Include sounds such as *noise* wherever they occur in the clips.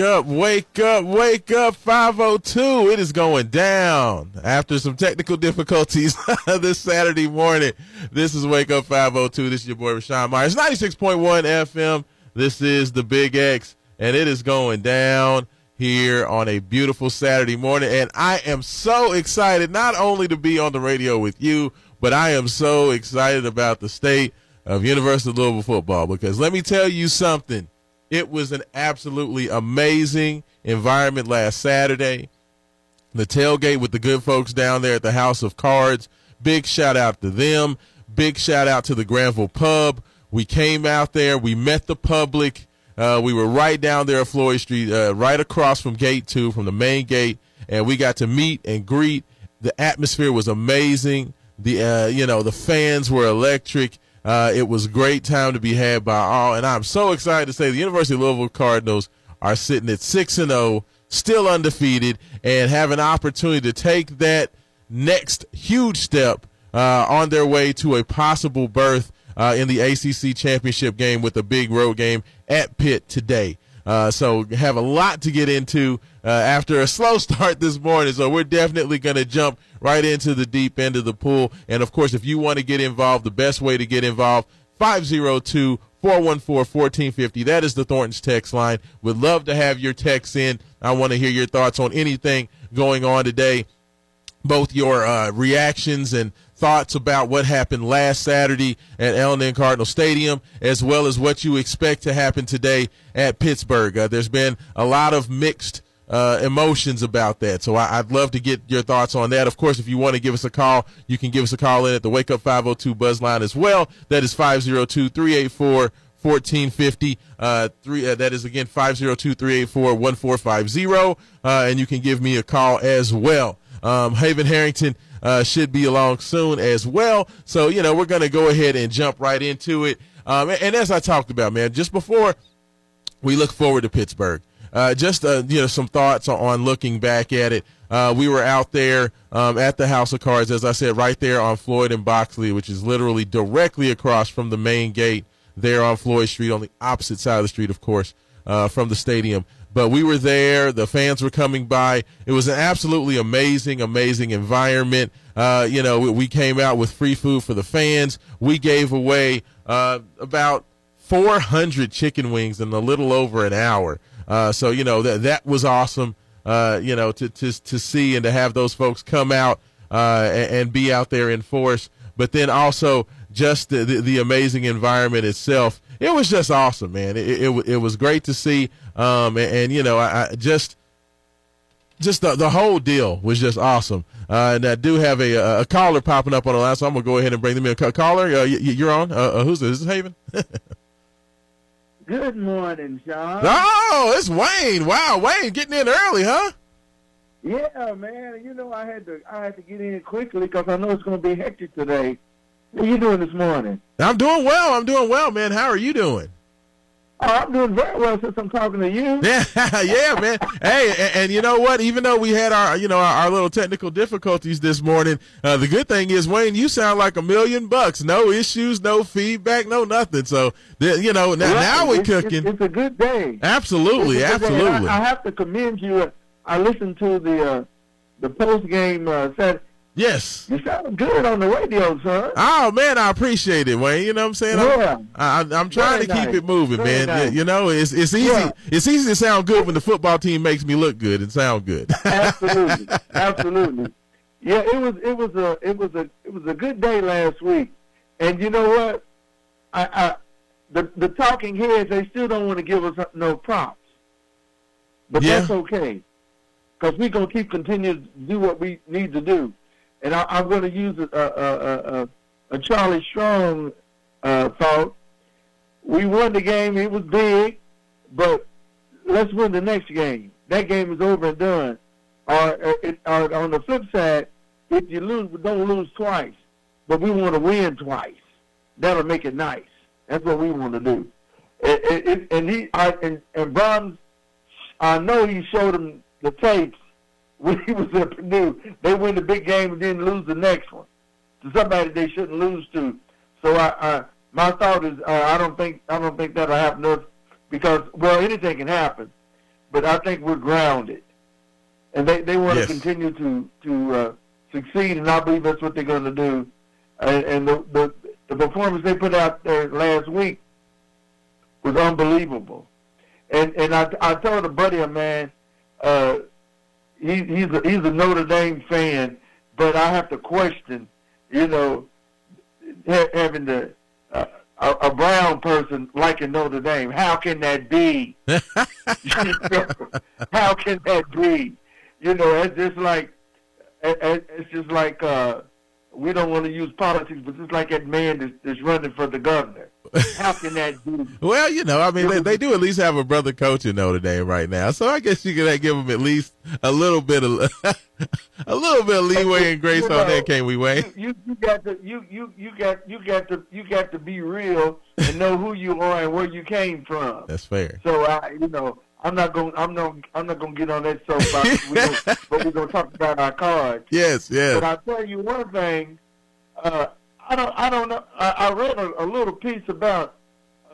Wake up, wake up, wake up, 502. It is going down after some technical difficulties *laughs* this Saturday morning. This is Wake Up 502. This is your boy Raashaan Myers, 96.1 FM. This is the Big X, and it is going down here on a beautiful Saturday morning. And I am so excited not only to be on the radio with you, but I am so excited about the state of University of Louisville football because let me tell you something it was an absolutely amazing environment last Saturday. The tailgate with the good folks down there at the House of Cards. Big shout out to them. Big shout out to the Granville Pub. We came out there. We met the public. Uh, we were right down there at Floyd Street, uh, right across from Gate 2, from the main gate, and we got to meet and greet. The atmosphere was amazing. The uh, you know the fans were electric. Uh, it was a great time to be had by all, and I'm so excited to say the University of Louisville Cardinals are sitting at six and zero, oh, still undefeated, and have an opportunity to take that next huge step uh, on their way to a possible berth uh, in the ACC championship game with a big road game at Pitt today. Uh, so have a lot to get into uh, after a *laughs* slow start this morning. So we're definitely going to jump right into the deep end of the pool. And of course, if you want to get involved, the best way to get involved, 502 414 1450. That is the Thornton's text line. Would love to have your texts in. I want to hear your thoughts on anything going on today, both your uh, reactions and thoughts about what happened last Saturday at L&N Cardinal Stadium, as well as what you expect to happen today at Pittsburgh. Uh, there's been a lot of mixed uh, emotions about that. So I, would love to get your thoughts on that. Of course, if you want to give us a call, you can give us a call in at the Wake Up 502 Buzz line as well. That is 502 384 1450. Uh, three, uh, that is again 502 384 1450. Uh, and you can give me a call as well. Um, Haven Harrington uh, should be along soon as well. So, you know, we're going to go ahead and jump right into it. Um, and, and, as I talked about, man, just before we look forward to Pittsburgh, uh, just uh, you know some thoughts on looking back at it. Uh, we were out there um, at the House of Cards, as I said, right there on Floyd and Boxley, which is literally directly across from the main gate there on Floyd Street, on the opposite side of the street, of course, uh, from the stadium. But we were there. The fans were coming by. It was an absolutely amazing, amazing environment. Uh, you know, we, we, came out with free food for the fans. We gave away uh, about 400 chicken wings in a little over an hour. Uh, so you know that that was awesome. Uh, you know to to to see and to have those folks come out uh, and, and, be out there in force. But then also just the, the, the amazing environment itself. It was just awesome, man. It it, it was great to see. Um, and, and you know I, I, just just the, the whole deal was just awesome. Uh, and I do have a, a caller popping up on the line, so I'm gonna go ahead and bring them in. Caller, uh, you, are on. Uh, uh, who's this? Is this Haven? *laughs* Good morning, Sean. Oh, it's Wayne. Wow, Wayne getting in early, huh? Yeah, man. You know, I had to I had to get in quickly because I know it's going to be hectic today. What are you doing this morning? I'm doing well. I'm doing well, man. How are you doing? Oh, I'm doing very well since I'm talking to you. *laughs* Yeah, yeah, man. hey, and, and, you know what? Even though we had our, you know, our, our little technical difficulties this morning, uh, the good thing is, Wayne, you sound like a million bucks. No issues, no feedback, no nothing. So, you know, now, right. now we're cooking. It's, it's, a good day. Absolutely, absolutely. I, I, have to commend you. I listened to the uh, the post game uh, set Yes. You sound good on the radio, son. Oh man, I appreciate it, Wayne. You know what I'm saying? Yeah. I'm, I, am trying Very to nice. keep it moving, Very man. Nice. You know, it's it's easy. Yeah. It's easy to sound good when the football team makes me look good and sound good. Absolutely, *laughs* absolutely. Yeah, it was it was a it was a it was a good day last week, and you know what? I, I the the talking heads they still don't want to give us no props, but yeah. that's okay, because we're gonna keep continuing to do what we need to do and I, am going to use a, a, a, a Charlie Strong uh, thought. We won the game; it was big, but let's win the next game. That game is over and done. Or, or, or on the flip side, if you lose, don't lose twice. But we want to win twice. That'll make it nice. That's what we want to do. And, he I, and, and Brohm, I know he showed him the tapes when he was at Purdue. They win the big game and then lose the next one to somebody they shouldn't lose to. So I, I my thought is uh, I don't think I don't think that'll happen to us because well anything can happen. but I think we're grounded, and they they want Yes. to continue to to uh, succeed, and I believe that's what they're going to do. And, and the, the the performance they put out there last week was unbelievable. And and I I told a buddy of mine, uh, he he's a, he's a Notre Dame fan, but I have to question, you know, ha- having the uh, a, a brown person liking Notre Dame. How can that be? *laughs* How can that be? You know, it's just like it- it- it's just like uh, we don't want to use politics, but it's like that man that's, that's running for the governor. How can that be? *laughs* Well, you know, I mean, they, they do at least have a brother coach in Notre Dame right now, so I guess you could uh, give them at least a little bit of *laughs* a little bit of leeway and grace You on that, can't we, Wayne? You, you you got to you you you got you got to you got to be real and know who you are and where you came from. That's fair. So I, you know, I'm not going. I'm not. I'm not going to get on that soapbox. we gonna, *laughs* but we're going to talk about our cards. Yes, yes. But yes. I tell you one thing. Uh, I don't. I don't know. I, I read a, a little piece about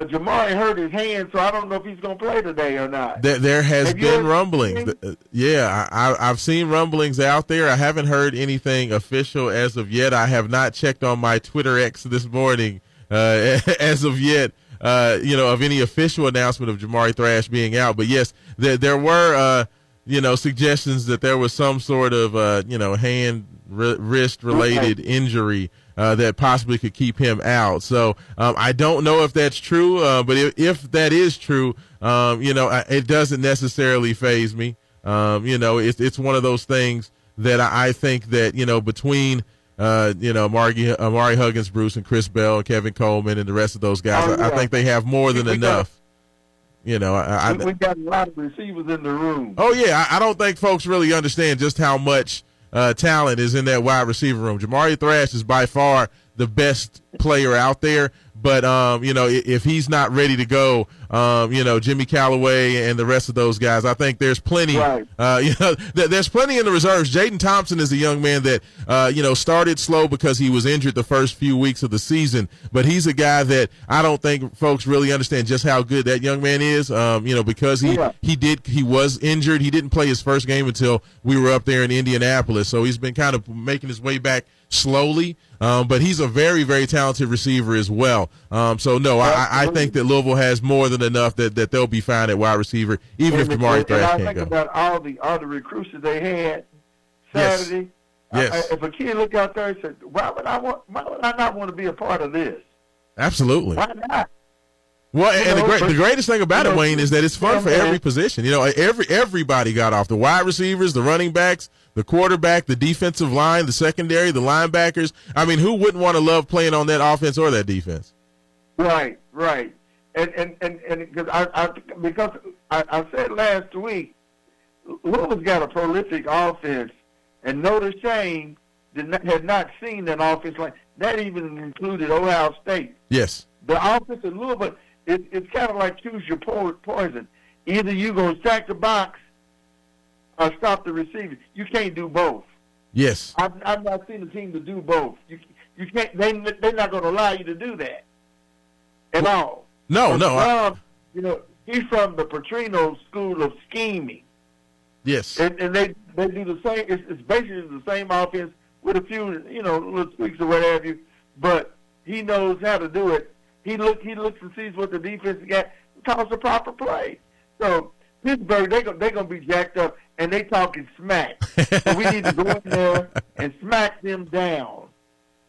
uh, Jamari hurt his hand, so I don't know if he's going to play today or not. There, there has Have been rumblings. Uh, Yeah, I, I've seen rumblings out there. I haven't heard anything official as of yet. I have not checked on my Twitter X this morning uh, *laughs* as of yet. Uh, you know, of any official announcement of Jamari Thrash being out. But yes, there, there were, uh, you know, suggestions that there was some sort of, uh, you know, hand ri wrist related injury uh, that possibly could keep him out. So um, I don't know if that's true, uh, but if, if that is true, um, you know, I- it doesn't necessarily phase me. Um, you know, it's it's one of those things that I, I think that you know between. Uh, you know, Margie, Ahmari Huggins, Bruce, and Chris Bell, and Kevin Coleman, and the rest of those guys. Oh, I, I think they have more than We got- enough. You know, I, I, we got a lot of receivers in the room. Oh yeah, I, I don't think folks really understand just how much uh, talent is in that wide receiver room. Jamari Thrash is by far the best player out there, but um, you know if he's not ready to go, um, you know Jimmy Calloway and the rest of those guys, I think there's plenty. Right. Uh, *laughs* you know, th- there's plenty in the reserves. Jadon Thompson is a young man that uh, you know started slow because he was injured the first few weeks of the season, but he's a guy that I don't think folks really understand just how good that young man is. Um, you know, because he Yeah. he did he was injured. He didn't play his first game until we were up there in Indianapolis, so he's been kind of making his way back slowly. Um, but he's a very very talented receiver as well. Um, so no, I, I think that Louisville has more than enough that, that they'll be fine at wide receiver, even if and, Jamari and Thrash I can't think go. about all the all the recruits that they had Yes. Saturday. Yes. I, I- if a kid looked out there and said, "Why would I want? Why would I not want to be a part of this? Absolutely. Why not?" Well, You and the, great, but- the greatest thing about it, know, Wayne, is that it's fun yeah, for man. every position. You know, every everybody got off. The wide receivers, the running backs, the quarterback, the defensive line, the secondary, the linebackers. I mean, who wouldn't want to love playing on that offense or that defense? Right, right. And and and and because I, I because I, I said last week, Louisville's got a prolific offense, and Notre Dame did not, had not seen that offense like that. Even included Ohio State. Yes. The offense in Louisville, it, it's kind of like choose your poison. Either you gonna stack the box or stop the receiver. You can't do both. Yes. I've, I've not seen a team to do both. You you can't. They they're not going to allow you to do that at all. No, But no. I, you know, he's from the Petrino school of scheming, yes. and and they they do the same. It's, it's basically the same offense with a few you know little tweaks or what have you. But he knows how to do it. He look he looks and sees what the defense got, and calls the proper play. So Pittsburgh, they go they gonna be jacked up, and they talking smack. So we need to go in there and smack them down.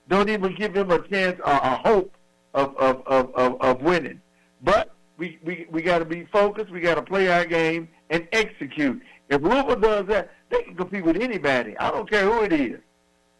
Don't even give them a chance or a hope of of, of, of, of winning. But we, we, we got to be focused. We got to play our game and execute. If Louisville does that, they can compete with anybody. I don't care who it is.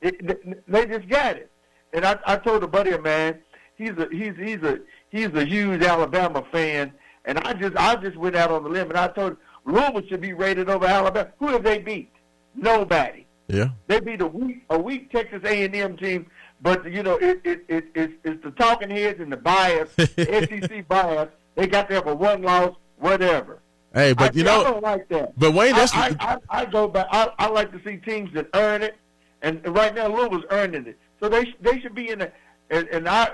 It, they just got it. And I, I told a buddy of mine, he's a he's he's a he's a huge Alabama fan, and I just I just went out on the limb and I told Louisville should be rated over Alabama. Who have they beat? Nobody. Yeah. They beat a weak a weak Texas A and M team, but you know it it, it it's, it's the talking heads and the bias, *laughs* the SEC bias. They got there for one loss, whatever. Hey, but I, you I know, don't like that. but Wayne, that's I, I, I, I go back. I, I like to see teams that earn it, and right now Louisville's earning it, so they they should be in the. And, and I,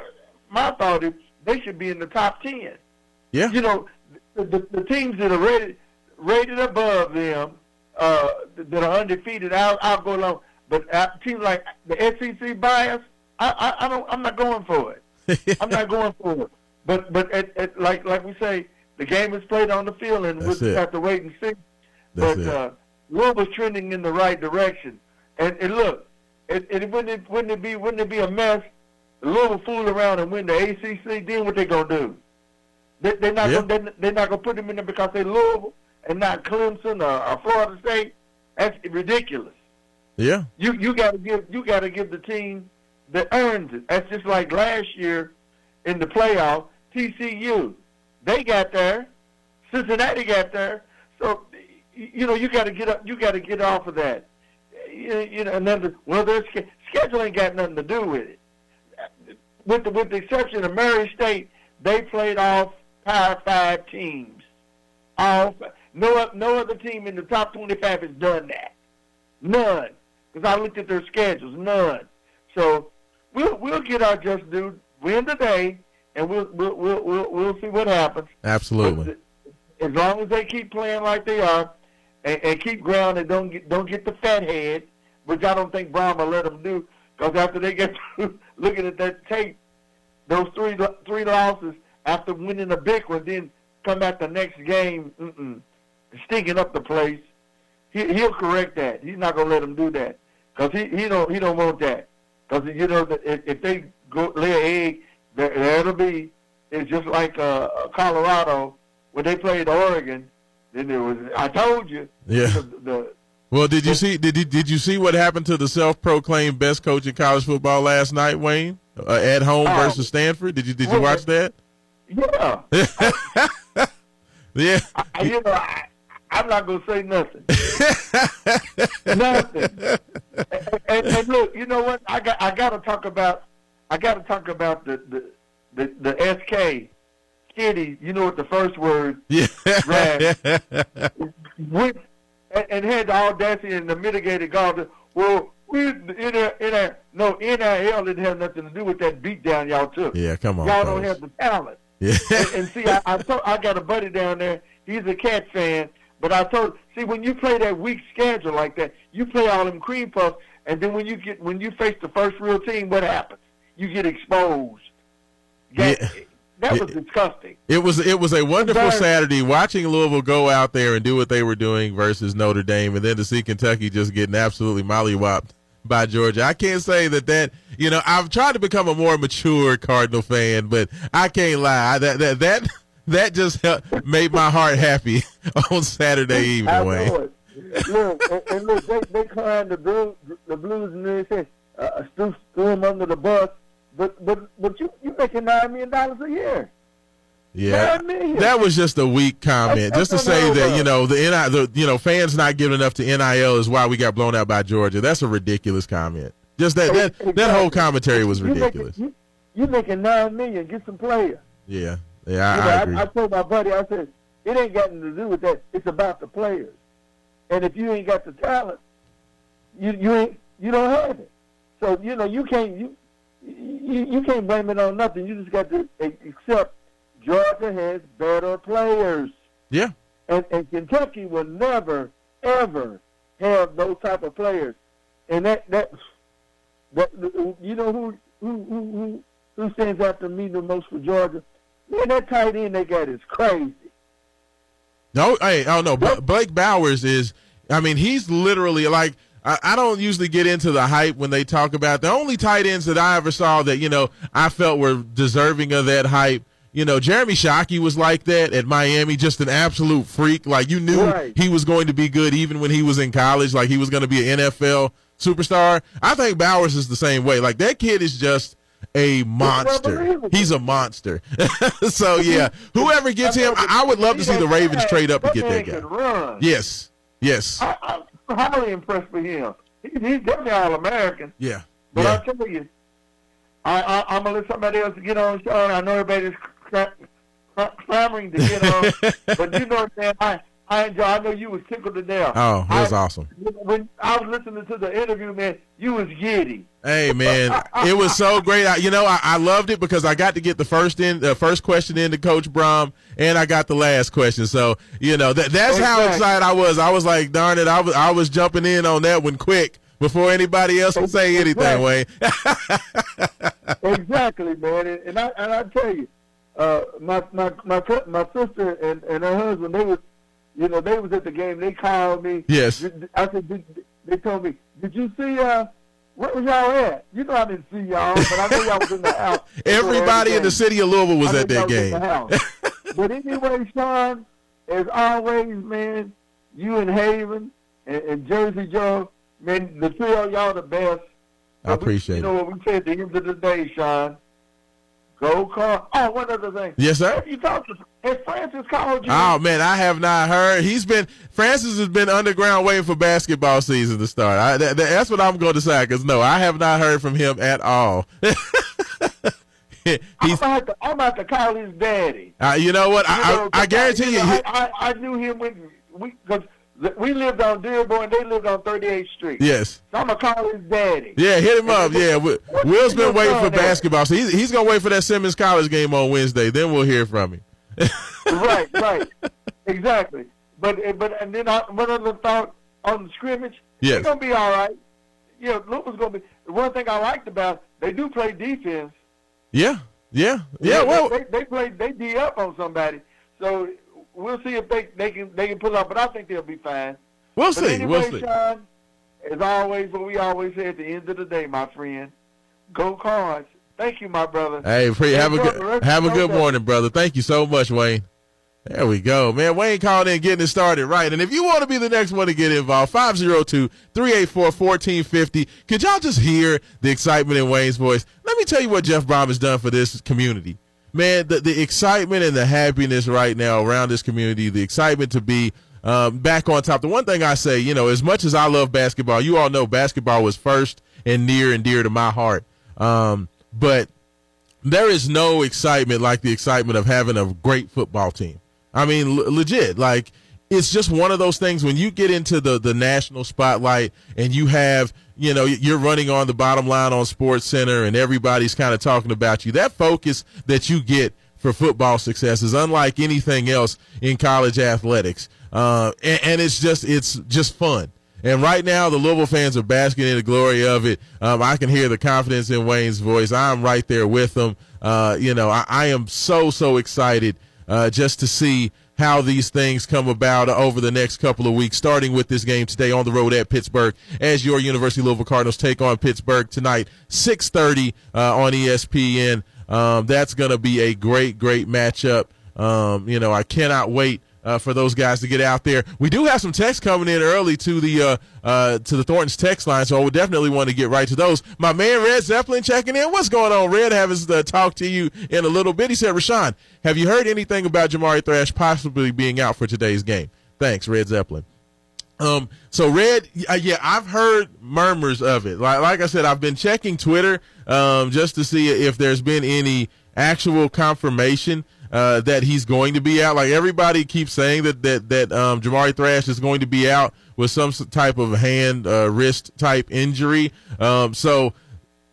my thought is they should be in the top ten. Yeah. You know, the, the, the teams that are rated rated above them uh, that are undefeated, I'll, I'll go along. But uh, teams like the SEC bias, I, I, I don't. I'm not going for it. *laughs* I'm not going for it. But but it, it, like like we say, the game is played on the field, and we'll just it. have to wait and see. That's but it. uh, Louisville's trending in the right direction. And, and look, it, it wouldn't it wouldn't it be wouldn't it be a mess? Louisville fool around and win the ACC. Then what they gonna do? They, they're not Yeah. gonna they're, they're not gonna put them in there because they Louisville and not Clemson or, or Florida State. That's ridiculous. yeah. You you got to give you got to give the team that earns it. That's just like last year in the playoff. TCU, they got there. Cincinnati got there. So you know you got to get up. You got to get off of that. You, you know, and then the, well, their schedule ain't got nothing to do with it. With the with the exception of Murray State, they played off Power Five teams. All no no other team in the top twenty five has done that. None. Because I looked at their schedules. None. So we'll we'll get our just due. Win today, and we'll we'll we'll we'll, we'll see what happens. Absolutely. But as long as they keep playing like they are, and, and keep ground and don't get don't get the fat head, which I don't think Brohm will let them do. Because after they get *laughs* through looking at that tape, those three three losses after winning a big one, then come back the next game, mm-mm, stinking up the place. He, he'll correct that. He's not gonna let them do that because he he don't he don't want that. Because you know that if, if they go lay an egg, there, there'll be. It's just like uh, Colorado when they played Oregon. Then there was I told you. Yeah. The, the, Well, did you see? Did you, did you see what happened to the self-proclaimed best coach in college football last night, Wayne? Uh, at home Oh. versus Stanford. Did you did you watch that? Yeah. *laughs* Yeah. I, you know, I, I'm not gonna say nothing. *laughs* nothing. And, and, and look, you know what? I got I got to talk about I got to talk about the the the, the SK Kitty. You know what the first word Yeah. *laughs* went and, and had the audacity and the mitigated guard. to, Well, we in a, in a, no NIL didn't have nothing to do with that beatdown y'all took. yeah. Come on. y'all don't have the talent. Yeah. and, and see, I, I told I got a buddy down there. He's a cat fan, but I told see when you play that weak schedule like that, you play all them cream puffs, and then when you get when you face the first real team, what happens? You get exposed. That, Yeah. that was disgusting. It was it was a wonderful. Saturday watching Louisville go out there and do what they were doing versus Notre Dame, and then to see Kentucky just getting absolutely mollywopped by Georgia. I can't say that that you know I've tried to become a more mature Cardinal fan, but I can't lie that that that *laughs* that just helped, made my heart happy *laughs* on Saturday evening. I Wayne. know it. Look, and, and look, they they climbed the blues, the blues, and they said uh, threw, threw them under the bus. But but but you you making nine million dollars a year. Yeah, that was just a weak comment, just to say that you know the, NI, the you know fans not giving enough to NIL is why we got blown out by Georgia. That's a ridiculous comment. Just that that, that whole commentary was You making- ridiculous. You, you making nine million? Get some players. Yeah, yeah, You I, know, I agree. I, I told my buddy, I said, it ain't got nothing to do with that. It's about the players. And if you ain't got the talent, you you ain't you don't have it. So you know you can't you you, you can't blame it on nothing. You just got to accept Georgia has better players, yeah, and and Kentucky will never ever have those type of players. And that that that you know who who who who, who stands out to me the most for Georgia? Man, that tight end they got is crazy. no, hey, oh no, Bla- Blake Bowers is. I mean, he's literally like. I, I don't usually get into the hype when they talk about the only tight ends that I ever saw that you know I felt were deserving of that hype. You know, Jeremy Shockey was like that at Miami, just an absolute freak. Like you knew Right. he was going to be good even when he was in college. Like he was going to be an NFL superstar. I think Bowers is the same way. Like that kid is just a monster. He's a monster. *laughs* so yeah, whoever gets him, I, would love to see the Ravens trade up and get that guy. Yes, yes, I, I'm highly impressed with him. He, he's definitely all American. yeah, But yeah. I tell you, I, I, I'm gonna let somebody else get on the show. And I know everybody's cra- cra- clamoring to get on, *laughs* but you know what I'm saying. I I enjoy. I know you was tickled to death. Oh, it was I, awesome. When I was listening to the interview, man, you was giddy. Hey man, it was so great. I, you know, I, I, loved it because I got to get the first in, the first question in to Coach Brohm, and I got the last question. So you know that that's exactly. how excited I was. I was like, darn it, I was I was jumping in on that one quick before anybody else would say anything, Wayne. *laughs* exactly, man. And I and I tell you, uh, my my my my sister and and her husband, they was, you know, they was at the game. They called me. Yes. I said, did, they told me, did you see? uh where was y'all at? You know I didn't see y'all, but I know y'all was in the house. *laughs* Everybody in the city of Louisville was at that game. *laughs* but anyway, Sean, as always, man, you and Haven and, and Jersey Joe, man, the three of y'all the best. I appreciate we, you know what we said at the end of the day, Sean. Go car. Oh, one other thing. Yes, sir. Have you talked to has Francis called you? Oh man, I have not heard. He's been Francis has been underground waiting for basketball season to start. I, that, that's what I'm going to say. Because no, I have not heard from him at all. *laughs* I'm about, to, I'm about to call his daddy. Uh, you know what? You I, know, I, I, guarantee you. I, I, I knew him when we because we lived on Dearborn. They lived on 38th Street. Yes. So I'm gonna call his daddy. Yeah, hit him up. Yeah, Will's been waiting for basketball, so he's, he's gonna wait for that Simmons College game on Wednesday. Then we'll hear from him. right, *laughs* right, exactly. But eh, but and then I, one other thought on the scrimmage. Yes. It's gonna be all right. You know, Luke gonna be. One thing I liked about they do play defense. Yeah, yeah, yeah. yeah well, they, they play they d up on somebody. So we'll see if they they can they can pull up, but I think they'll be fine. We'll but see. Anyway, we'll see. Sean, as always, what we always say at the end of the day, my friend, go cards. Thank you, my brother. Hey, pre, have a good have a good morning, brother. Thank you so much, Wayne. There we go, man. Wayne called in getting it started right. And if you want to be the next one to get involved, 502-384-1450. Could y'all just hear the excitement in Wayne's voice? Let me tell you what Jeff Brohm has done for this community man, the, the excitement and the happiness right now around this community, the excitement to be um, back on top. The one thing I say, you know, as much as I love basketball, you all know basketball was first and near and dear to my heart. Um, but there is no excitement like the excitement of having a great football team. I mean, l- legit, like it's just one of those things when you get into the the national spotlight and you have you know you're running on the bottom line on sports center and everybody's kind of talking about you. That focus that you get for football success is unlike anything else in college athletics. Uh, and, and, it's just it's just fun. And right now the louisville fans are basking in the glory of it. Um, i can hear the confidence in wayne's voice. I'm right there with them. Uh, you know I, I, am so so excited uh, just to see how these things come about over the next couple of weeks, starting with this game today on the road at Pittsburgh as your University of Louisville Cardinals take on Pittsburgh tonight, 6.30 uh, on ESPN. Um, that's going to be a great, great matchup. Um, you know, I cannot wait uh, for those guys to get out there. We do have some texts coming in early to the uh, uh, to the Thornton's text line, so I would definitely want to get right to those. My man Red Zeppelin checking in. What's going on, Red? Having to talk to you in a little bit. He said, Raashaan, have you heard anything about Jamari Thrash possibly being out for today's game? Thanks, Red Zeppelin. Um, so Red, uh, yeah, I've heard murmurs of it. Like, like I said, I've been checking Twitter um, just to see if there's been any actual confirmation uh, that he's going to be out. Like everybody keeps saying that that that um, Jamari Thrash is going to be out with some type of hand, uh, wrist type injury. Um, so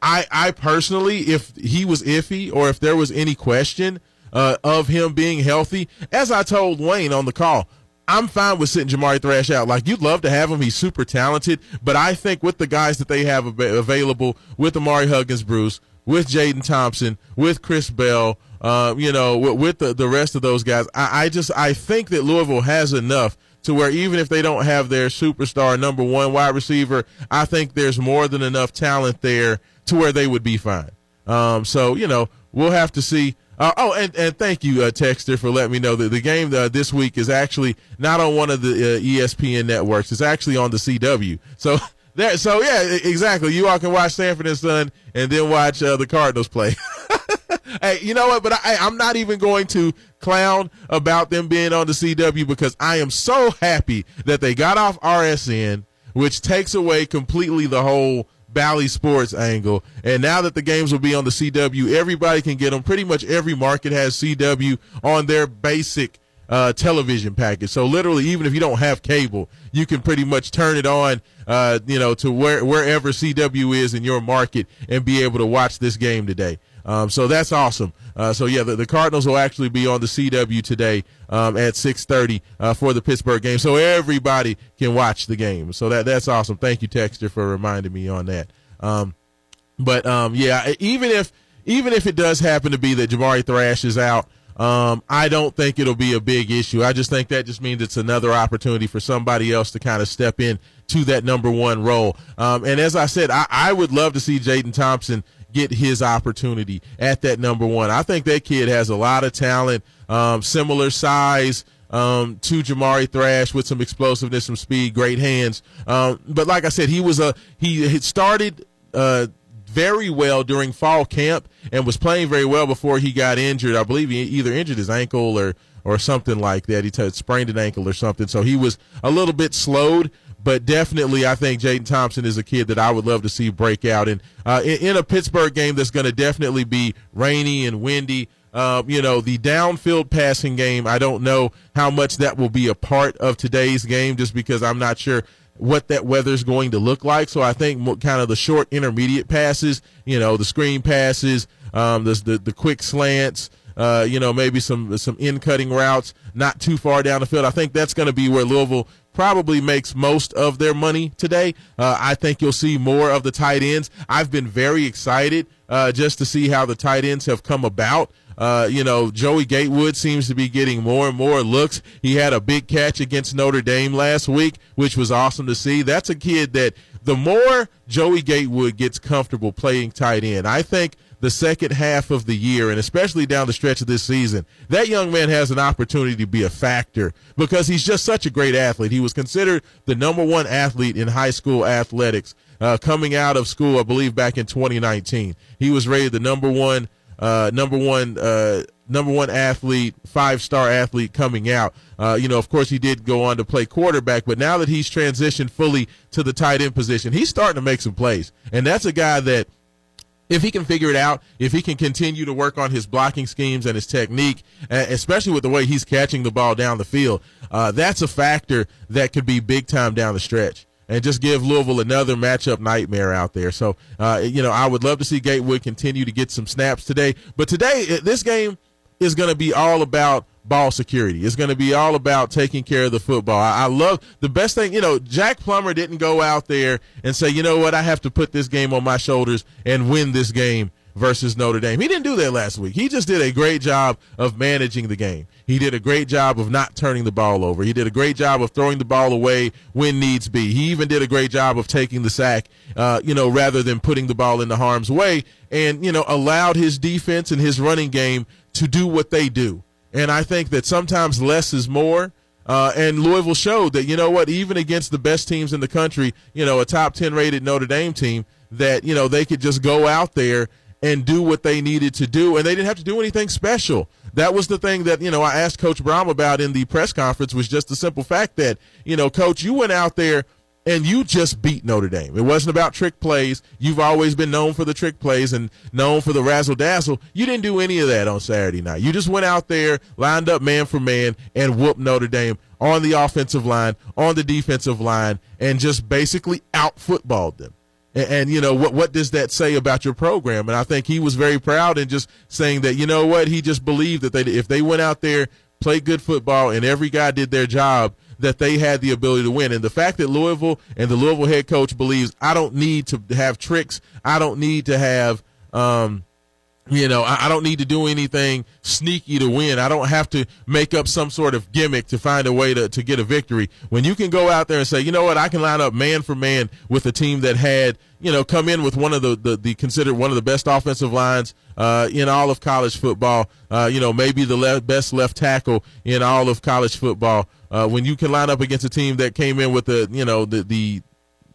I I personally, if he was iffy or if there was any question uh, of him being healthy, as I told Wayne on the call. I'm fine with sitting Jamari Thrash out. Like you'd love to have him; he's super talented. But I think with the guys that they have av- available, with Ahmari Huggins, Bruce, with Jadon Thompson, with Chris Bell, uh, you know, with, with, the, the rest of those guys. I, I just I think that Louisville has enough to where even if they don't have their superstar number one wide receiver, I think there's more than enough talent there to where they would be fine. Um, so you know, we'll have to see. Uh, oh, and, and thank you, uh, Texter, for letting me know that the game uh, this week is actually not on one of the uh, ESPN networks. It's actually on the CW. So *laughs* there, so yeah, exactly. You all can watch Sanford and Son and then watch uh, the Cardinals play. *laughs* *laughs* hey, you know what? But I, I'm not even going to clown about them being on the CW because I am so happy that they got off RSN, which takes away completely the whole Bally Sports angle. And now that the games will be on the CW, everybody can get them. Pretty much every market has CW on their basic uh, television package. So literally, even if you don't have cable, you can pretty much turn it on, uh, you know, to where, wherever CW is in your market and be able to watch this game today. Um, so that's awesome. Uh, so yeah, the, the, Cardinals will actually be on the CW today um, at 6:30 uh, for the Pittsburgh game, so everybody can watch the game. So that that's awesome. Thank you, Texter, for reminding me on that. Um, but um, yeah, even if even if it does happen to be that Jamari Thrash is out, um, I don't think it'll be a big issue. I just think that just means it's another opportunity for somebody else to kind of step in to that number one role. Um, and as I said, I, I would love to see Jadon Thompson get his opportunity at that number one. I think that kid has a lot of talent, um, similar size. Um, to Jamari Thrash with some explosiveness, some speed, great hands. Um, but like I said, he was a he had started uh, very well during fall camp and was playing very well before he got injured. I believe he either injured his ankle or or something like that. He t- sprained an ankle or something, so he was a little bit slowed but definitely I think Jadon Thompson is a kid that I would love to see break out. And uh, in, in, a Pittsburgh game that's going to definitely be rainy and windy, uh, you know, the downfield passing game, I don't know how much that will be a part of today's game just because I'm not sure what that weather is going to look like. So I think kind of the short intermediate passes, you know, the screen passes, um, the, the, the quick slants, uh, you know, maybe some some in cutting routes, not too far down the field. I think that's going to be where Louisville probably makes most of their money today. Uh, I think you'll see more of the tight ends. I've been very excited uh, just to see how the tight ends have come about. Uh, you know, Joey Gatewood seems to be getting more and more looks. He had a big catch against Notre Dame last week, which was awesome to see. That's a kid that the more Joey Gatewood gets comfortable playing tight end, I think – the second half of the year, and especially down the stretch of this season, that young man has an opportunity to be a factor because he's just such a great athlete. He was considered the number one athlete in high school athletics uh, coming out of school, I believe, back in 2019. He was rated the number one, uh, number one, uh, number one athlete, five star athlete coming out. Uh, you know, of course, he did go on to play quarterback, but now that he's transitioned fully to the tight end position, he's starting to make some plays, and that's a guy that if he can figure it out, if he can continue to work on his blocking schemes and his technique, especially with the way he's catching the ball down the field, uh, that's a factor that could be big time down the stretch and just give Louisville another matchup nightmare out there. So, uh, you know, I would love to see Gatewood continue to get some snaps today. But today, this game is going to be all about ball security. It's going to be all about taking care of the football. I, I, love the best thing, you know, Jack Plummer didn't go out there and say, you know what, I have to put this game on my shoulders and win this game versus Notre Dame. He didn't do that last week. He just did a great job of managing the game. He did a great job of not turning the ball over. He did a great job of throwing the ball away when needs be. He even did a great job of taking the sack, uh, you know, rather than putting the ball into harm's way and, you know, allowed his defense and his running game to do what they do. And I think that sometimes less is more. Uh, and Louisville showed that, you know what, even against the best teams in the country, you know, a top 10 rated Notre Dame team, that, you know, they could just go out there and do what they needed to do. And they didn't have to do anything special. That was the thing that, you know, I asked Coach Brohm about in the press conference was just the simple fact that, you know, Coach, you went out there and you just beat Notre Dame. It wasn't about trick plays. You've always been known for the trick plays and known for the razzle dazzle. You didn't do any of that on Saturday night. You just went out there, lined up man for man, and whooped Notre Dame on the offensive line, on the defensive line, and just basically out footballed them. And, and, you know what what does that say about your program? And I think he was very proud in just saying that you know what he just believed that they if they went out there played good football and every guy did their job that they had the ability to win. And the fact that Louisville and the Louisville head coach believes I don't need to have tricks, I don't need to have, um, you know, I, I don't need to do anything sneaky to win. I don't have to make up some sort of gimmick to find a way to, to get a victory. When you can go out there and say, you know what, I can line up man for man with a team that had, you know, come in with one of the, the, the considered one of the best offensive lines uh, in all of college football. Uh, you know, maybe the le- best left tackle in all of college football. Uh, when you can line up against a team that came in with the, you know, the, the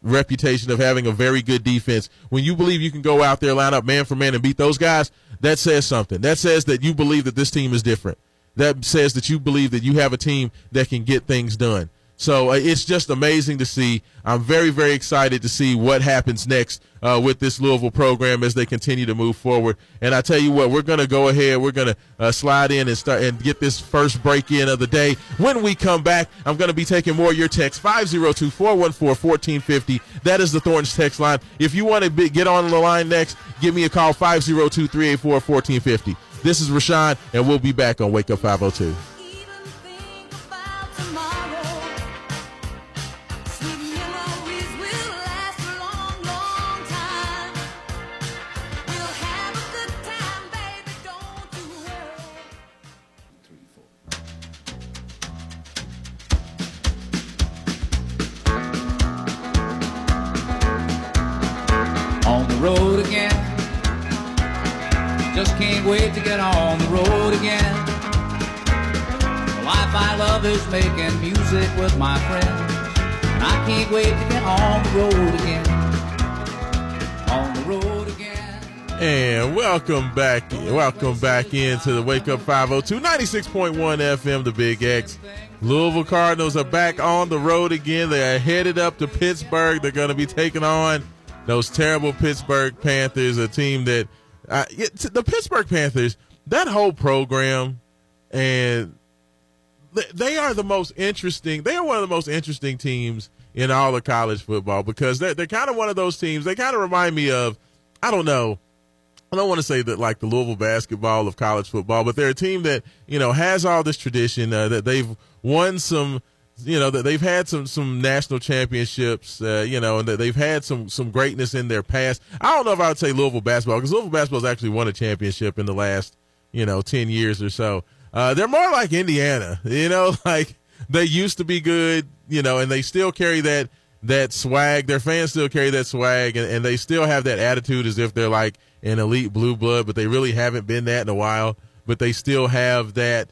reputation of having a very good defense, when you believe you can go out there, line up man for man, and beat those guys, that says something. That says that you believe that this team is different. That says that you believe that you have a team that can get things done. So uh, it's just amazing to see. I'm very, very excited to see what happens next uh, with this Louisville program as they continue to move forward. And I tell you what, we're going to go ahead. We're going to uh, slide in and start and get this first break in of the day. When we come back, I'm going to be taking more of your text 502 414 1450. That is the Thornton's text line. If you want to get on the line next, give me a call 502 384 1450. This is Raashaan, and we'll be back on Wake Up 502. Is making music with my friends. And I can't wait to get on the road again. On the road again. And welcome back, welcome back into the Wake Up 502, 96.1 FM, the Big X. Louisville Cardinals are back on the road again. They are headed up to Pittsburgh. They're going to be taking on those terrible Pittsburgh Panthers, a team that uh, the Pittsburgh Panthers, that whole program and they are the most interesting. They are one of the most interesting teams in all of college football because they're, they're kind of one of those teams. They kind of remind me of, I don't know, I don't want to say that like the Louisville basketball of college football, but they're a team that you know has all this tradition uh, that they've won some, you know, they've had some some national championships, uh, you know, and they've had some some greatness in their past. I don't know if I would say Louisville basketball because Louisville basketball has actually won a championship in the last you know ten years or so. Uh, they're more like Indiana, *laughs* you know, like they used to be good, you know, and they still carry that that swag. Their fans still carry that swag, and, and they still have that attitude as if they're like an elite blue blood, but they really haven't been that in a while. But they still have that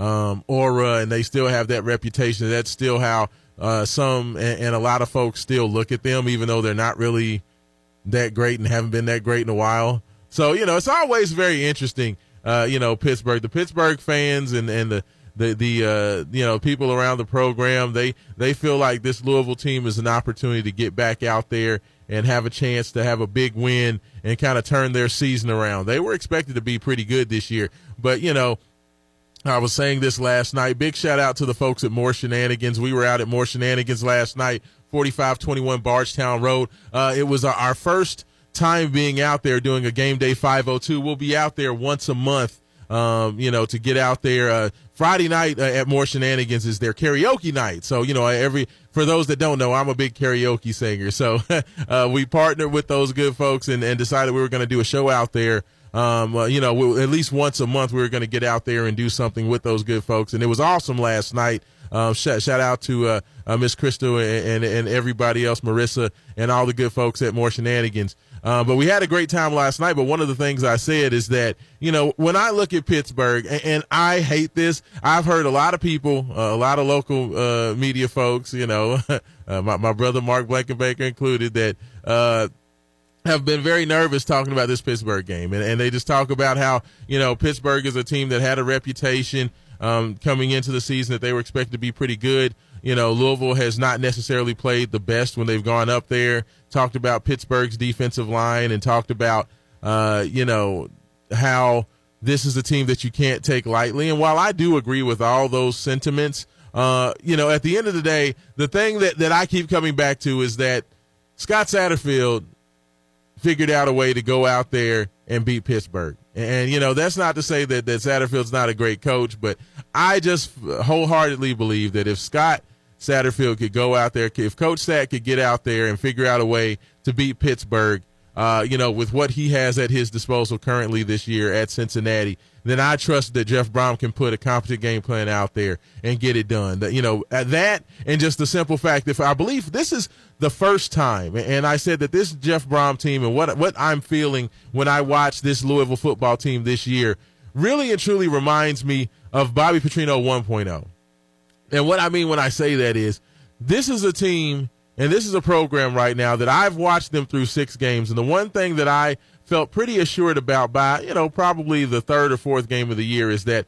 um, aura, and they still have that reputation. That's still how uh, some and, and a lot of folks still look at them, even though they're not really that great and haven't been that great in a while. So you know, it's always very interesting uh, you know, Pittsburgh. The Pittsburgh fans and and the the the uh, you know people around the program they they feel like this Louisville team is an opportunity to get back out there and have a chance to have a big win and kind of turn their season around. They were expected to be pretty good this year, but you know. I was saying this last night. Big shout out to the folks at More Shenanigans. We were out at More Shenanigans last night, 4521 Bardstown Road. Uh, it was our first time being out there doing a game day 502. We'll be out there once a month, um, you know, to get out there. Uh, Friday night uh, at More Shenanigans is their karaoke night. So, you know, every, for those that don't know, I'm a big karaoke singer. So, *laughs* uh, we partnered with those good folks and, and decided we were going to do a show out there. Um, uh, you know, we, at least once a month, we were going to get out there and do something with those good folks. And it was awesome last night. Um, shout, shout, out to uh, uh, Miss Crystal and, and, and, everybody else, Marissa, and all the good folks at More Shenanigans. Uh, but we had a great time last night. But one of the things I said is that, you know, when I look at Pittsburgh, and, and I hate this, I've heard a lot of people, uh, a lot of local uh, media folks, you know, *laughs* my, my brother Mark Blankenbaker included, that uh, have been very nervous talking about this Pittsburgh game. And, and they just talk about how, you know, Pittsburgh is a team that had a reputation um, coming into the season that they were expected to be pretty good. You know, Louisville has not necessarily played the best when they've gone up there. Talked about Pittsburgh's defensive line and talked about, uh, you know, how this is a team that you can't take lightly. And while I do agree with all those sentiments, uh, you know, at the end of the day, the thing that, that I keep coming back to is that Scott Satterfield figured out a way to go out there and beat Pittsburgh. And, you know, that's not to say that, that Satterfield's not a great coach, but I just wholeheartedly believe that if Scott Satterfield could go out there, if Coach Sat could get out there and figure out a way to beat Pittsburgh, uh, you know, with what he has at his disposal currently this year at Cincinnati, then I trust that Jeff Brohm can put a competent game plan out there and get it done. That you know, at that and just the simple fact that I believe this is the first time, and I said that this Jeff Brohm team and what what I'm feeling when I watch this Louisville football team this year really and truly reminds me of Bobby Petrino 1.0. And what I mean when I say that is this is a team and this is a program right now that I've watched them through six games. And the one thing that I felt pretty assured about by, you know, probably the third or fourth game of the year is that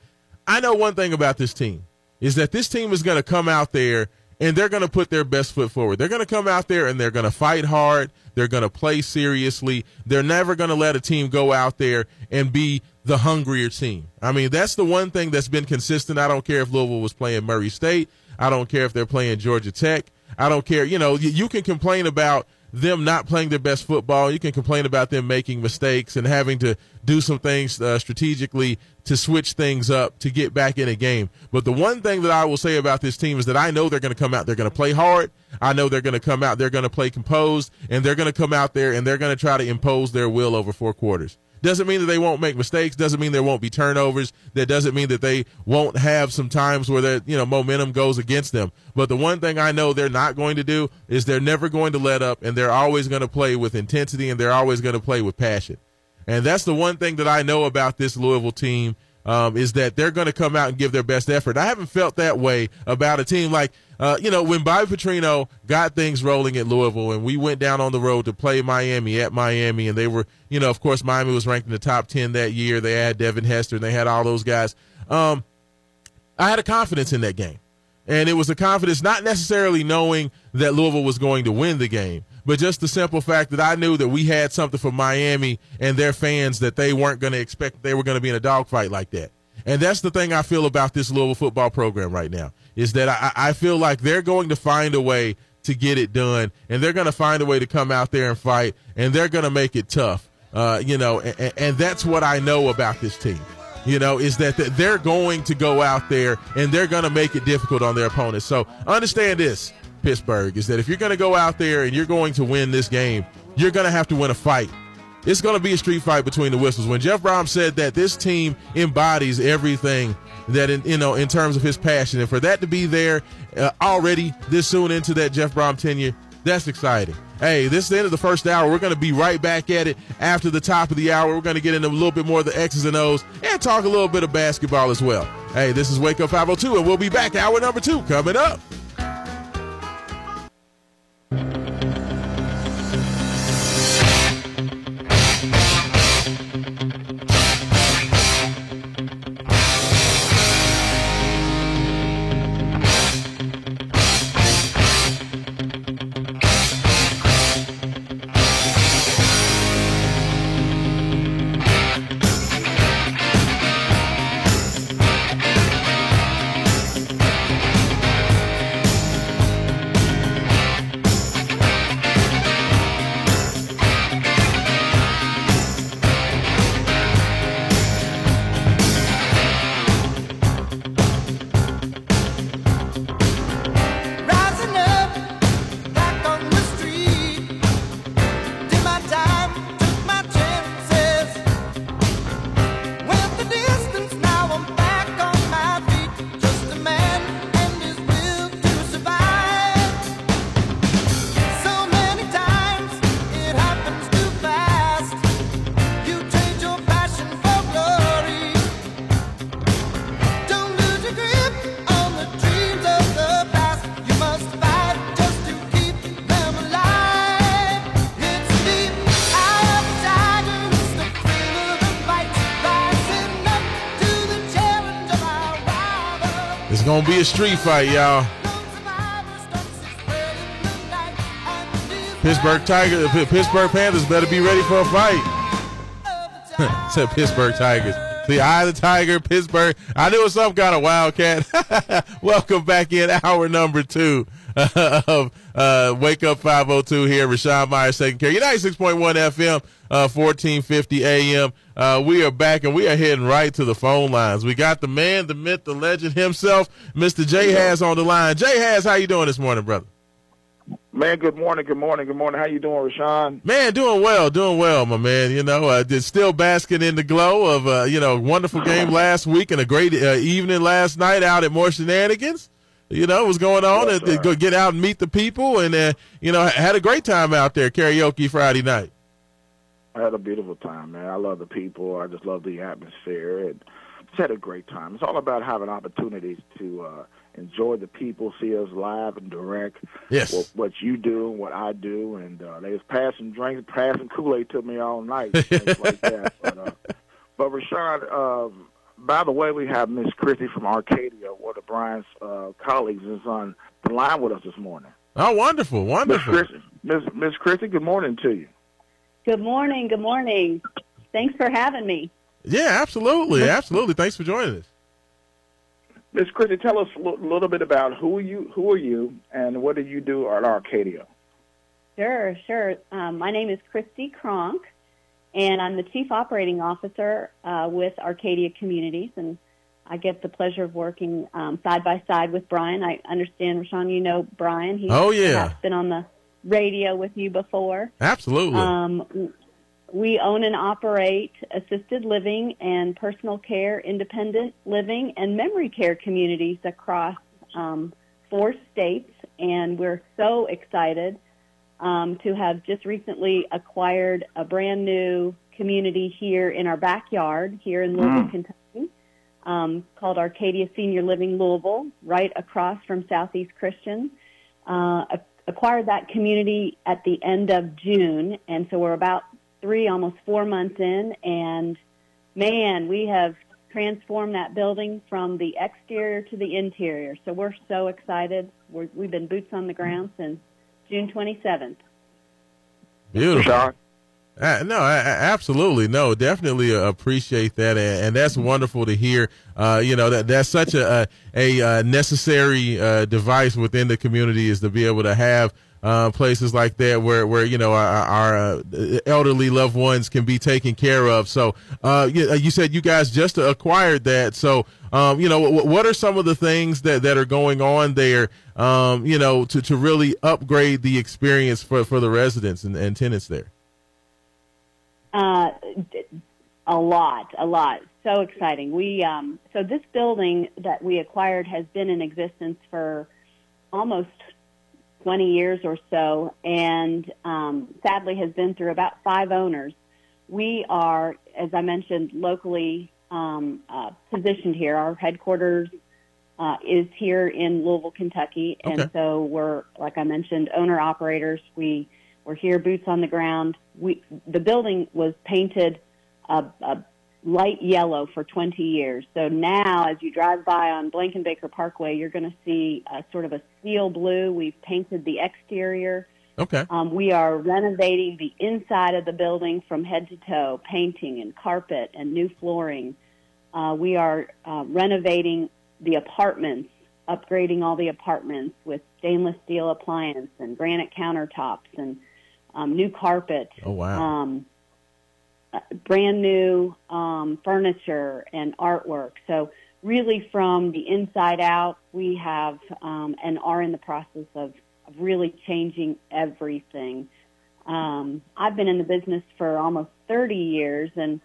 I know one thing about this team is that this team is going to come out there and they're going to put their best foot forward. They're going to come out there and they're going to fight hard. They're going to play seriously. They're never going to let a team go out there and be the hungrier team. I mean, that's the one thing that's been consistent. I don't care if Louisville was playing Murray State. I don't care if they're playing Georgia Tech. I don't care. You know, you, you can complain about them not playing their best football. You can complain about them making mistakes and having to do some things uh, strategically to switch things up to get back in a game. But the one thing that I will say about this team is that I know they're going to come out, they're going to play hard. I know they're going to come out, they're going to play composed, and they're going to come out there and they're going to try to impose their will over four quarters. Doesn't mean that they won't make mistakes. Doesn't mean there won't be turnovers. That doesn't mean that they won't have some times where that you know momentum goes against them. But the one thing I know they're not going to do is they're never going to let up, and they're always going to play with intensity, and they're always going to play with passion. And that's the one thing that I know about this Louisville team um, is that they're going to come out and give their best effort. I haven't felt that way about a team like, uh, you know, when Bobby Petrino got things rolling at Louisville and we went down on the road to play Miami at Miami and they were, you know, of course, Miami was ranked in the top 10 that year. They had Devin Hester and they had all those guys. Um, I had a confidence in that game. And it was a confidence not necessarily knowing that Louisville was going to win the game, but just the simple fact that I knew that we had something for Miami and their fans that they weren't going to expect they were going to be in a dogfight like that. And that's the thing I feel about this Louisville football program right now is that I, I feel like they're going to find a way to get it done, and they're going to find a way to come out there and fight, and they're going to make it tough. Uh, you know, and, and that's what I know about this team you know, is that they're going to go out there and they're going to make it difficult on their opponents. So understand this. Pittsburgh is that if you're going to go out there and you're going to win this game, you're going to have to win a fight. It's going to be a street fight between the whistles. When Jeff Brohm said that this team embodies everything that in you know in terms of his passion, and for that to be there uh, already this soon into that Jeff Brohm tenure, that's exciting. Hey, this is the end of the first hour. We're going to be right back at it after the top of the hour. We're going to get into a little bit more of the X's and O's and talk a little bit of basketball as well. Hey, this is Wake Up 502, and we'll be back hour number two coming up. Gonna be a street fight, y'all. Pittsburgh Tigers, Pittsburgh Panthers better be ready for a fight. *laughs* Said Pittsburgh Tigers. The eye of the tiger, Pittsburgh. I knew it was some kind of wildcat. *laughs* Welcome back in hour number two *laughs* of uh, Wake Up 502 here. Raashaan Myers taking care. 96.1 FM, uh, 1450 AM. Uh, we are back and we are heading right to the phone lines. We got the man, the myth, the legend himself, Mr. J Has on the line. J Has, how you doing this morning, brother? Man, good morning, good morning, good morning. How you doing, Raashaan? Man, doing well, doing well, my man. You know, uh, just still basking in the glow of, uh, you know, wonderful *laughs* game last week and a great uh, evening last night out at More Shenanigans. You know, what's going on? Yes, and, go get out and meet the people and, uh, you know, had a great time out there, karaoke Friday night. I had a beautiful time, man. I love the people. I just love the atmosphere, and just had a great time. It's all about having opportunities to uh, enjoy the people, see us live and direct. Yes. What, what you do, and what I do, and uh, they was passing drinks, passing Kool Aid to me all night, things like that. *laughs* But, uh, but Rashad, uh, by the way, we have Miss Christy from Arcadia, one of Brian's uh, colleagues, is on the line with us this morning. Oh, wonderful, Miss wonderful. Christie, Miss Miss Christie, good morning to you. Good morning. Good morning. Thanks for having me. Yeah, absolutely, absolutely. Thanks for joining us. Miss Christie, tell us a little bit about who are you, who are you, and what do you do at Arcadia? Sure, sure. Um, my name is Christy Kronk, and I'm the Chief Operating Officer uh, with Arcadia Communities, and I get the pleasure of working um, side by side with Brian. I understand, Raashaan, you know Brian. He's Oh, yeah. been on the radio with you before. Absolutely. Um, we own and operate assisted living and personal care, independent living, and memory care communities across um, four states. And we're so excited um, to have just recently acquired a brand new community here in our backyard, here in Louisville, Kentucky, um, called Arcadia Senior Living Louisville, right across from Southeast Christian. Uh, acquired that community at the end of June, and so we're about three, almost four months in, and man, we have transformed that building from the exterior to the interior. So we're so excited. We're, we've been boots on the ground since June 27th. Beautiful. Sean? Uh, no, I, I- absolutely, no, definitely uh, appreciate that, and, and that's wonderful to hear. Uh, you know that that's such a a, a uh, necessary uh, device within the community is to be able to have uh, places like that where where you know our, our uh, elderly loved ones can be taken care of. So uh, you, you said you guys just acquired that. So um, you know what, what are some of the things that, that are going on there? Um, you know to, to really upgrade the experience for, for the residents and, and tenants there. Uh, a lot, a lot. So exciting. We um, so this building that we acquired has been in existence for almost 20 years or so, and um, sadly has been through about five owners. We are, as I mentioned, locally um, uh, positioned here. Our headquarters uh, is here in Louisville, Kentucky, and Okay. so we're, like I mentioned, owner operators. We we're here, boots on the ground. We the building was painted a, a light yellow for 20 years. So now, as you drive by on Blankenbaker Parkway, you're going to see a, sort of a steel blue. We've painted the exterior. Okay. Um, we are renovating the inside of the building from head to toe, painting and carpet and new flooring. Uh, we are uh, renovating the apartments, upgrading all the apartments with stainless steel appliance and granite countertops and um, new carpet Oh wow. um, uh, brand new um, furniture and artwork. So really, from the inside out, we have um, and are in the process of, of really changing everything. Um, I've been in the business for almost 30 years, and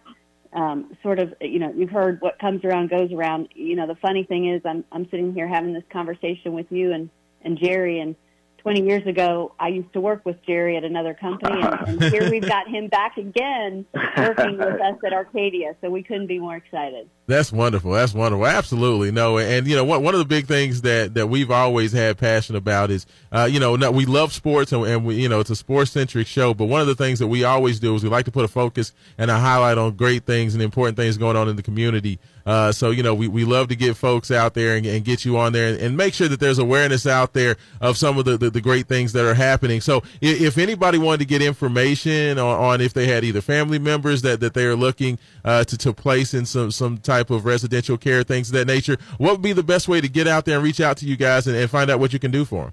um, sort of, you know, you've heard what comes around goes around. You know, the funny thing is, I'm I'm sitting here having this conversation with you and and Jerry, and 20 years ago, I used to work with Jerry at another company, and, and *laughs* here we've got him back again working with us at Arcadia. So we couldn't be more excited. That's wonderful. That's wonderful. Absolutely. No, and you know one one of the big things that that we've always had passion about is uh, you know no, we love sports and, and we you know it's a sports centric show. But one of the things that we always do is we like to put a focus and a highlight on great things and important things going on in the community. Uh, so you know we, we love to get folks out there and, and get you on there and, and make sure that there's awareness out there of some of the, the, the great things that are happening. So if, if anybody wanted to get information on, on if they had either family members that, that they are looking uh, to, to place in some, some type of residential care, things of that nature, what would be the best way to get out there and reach out to you guys and, and find out what you can do for them?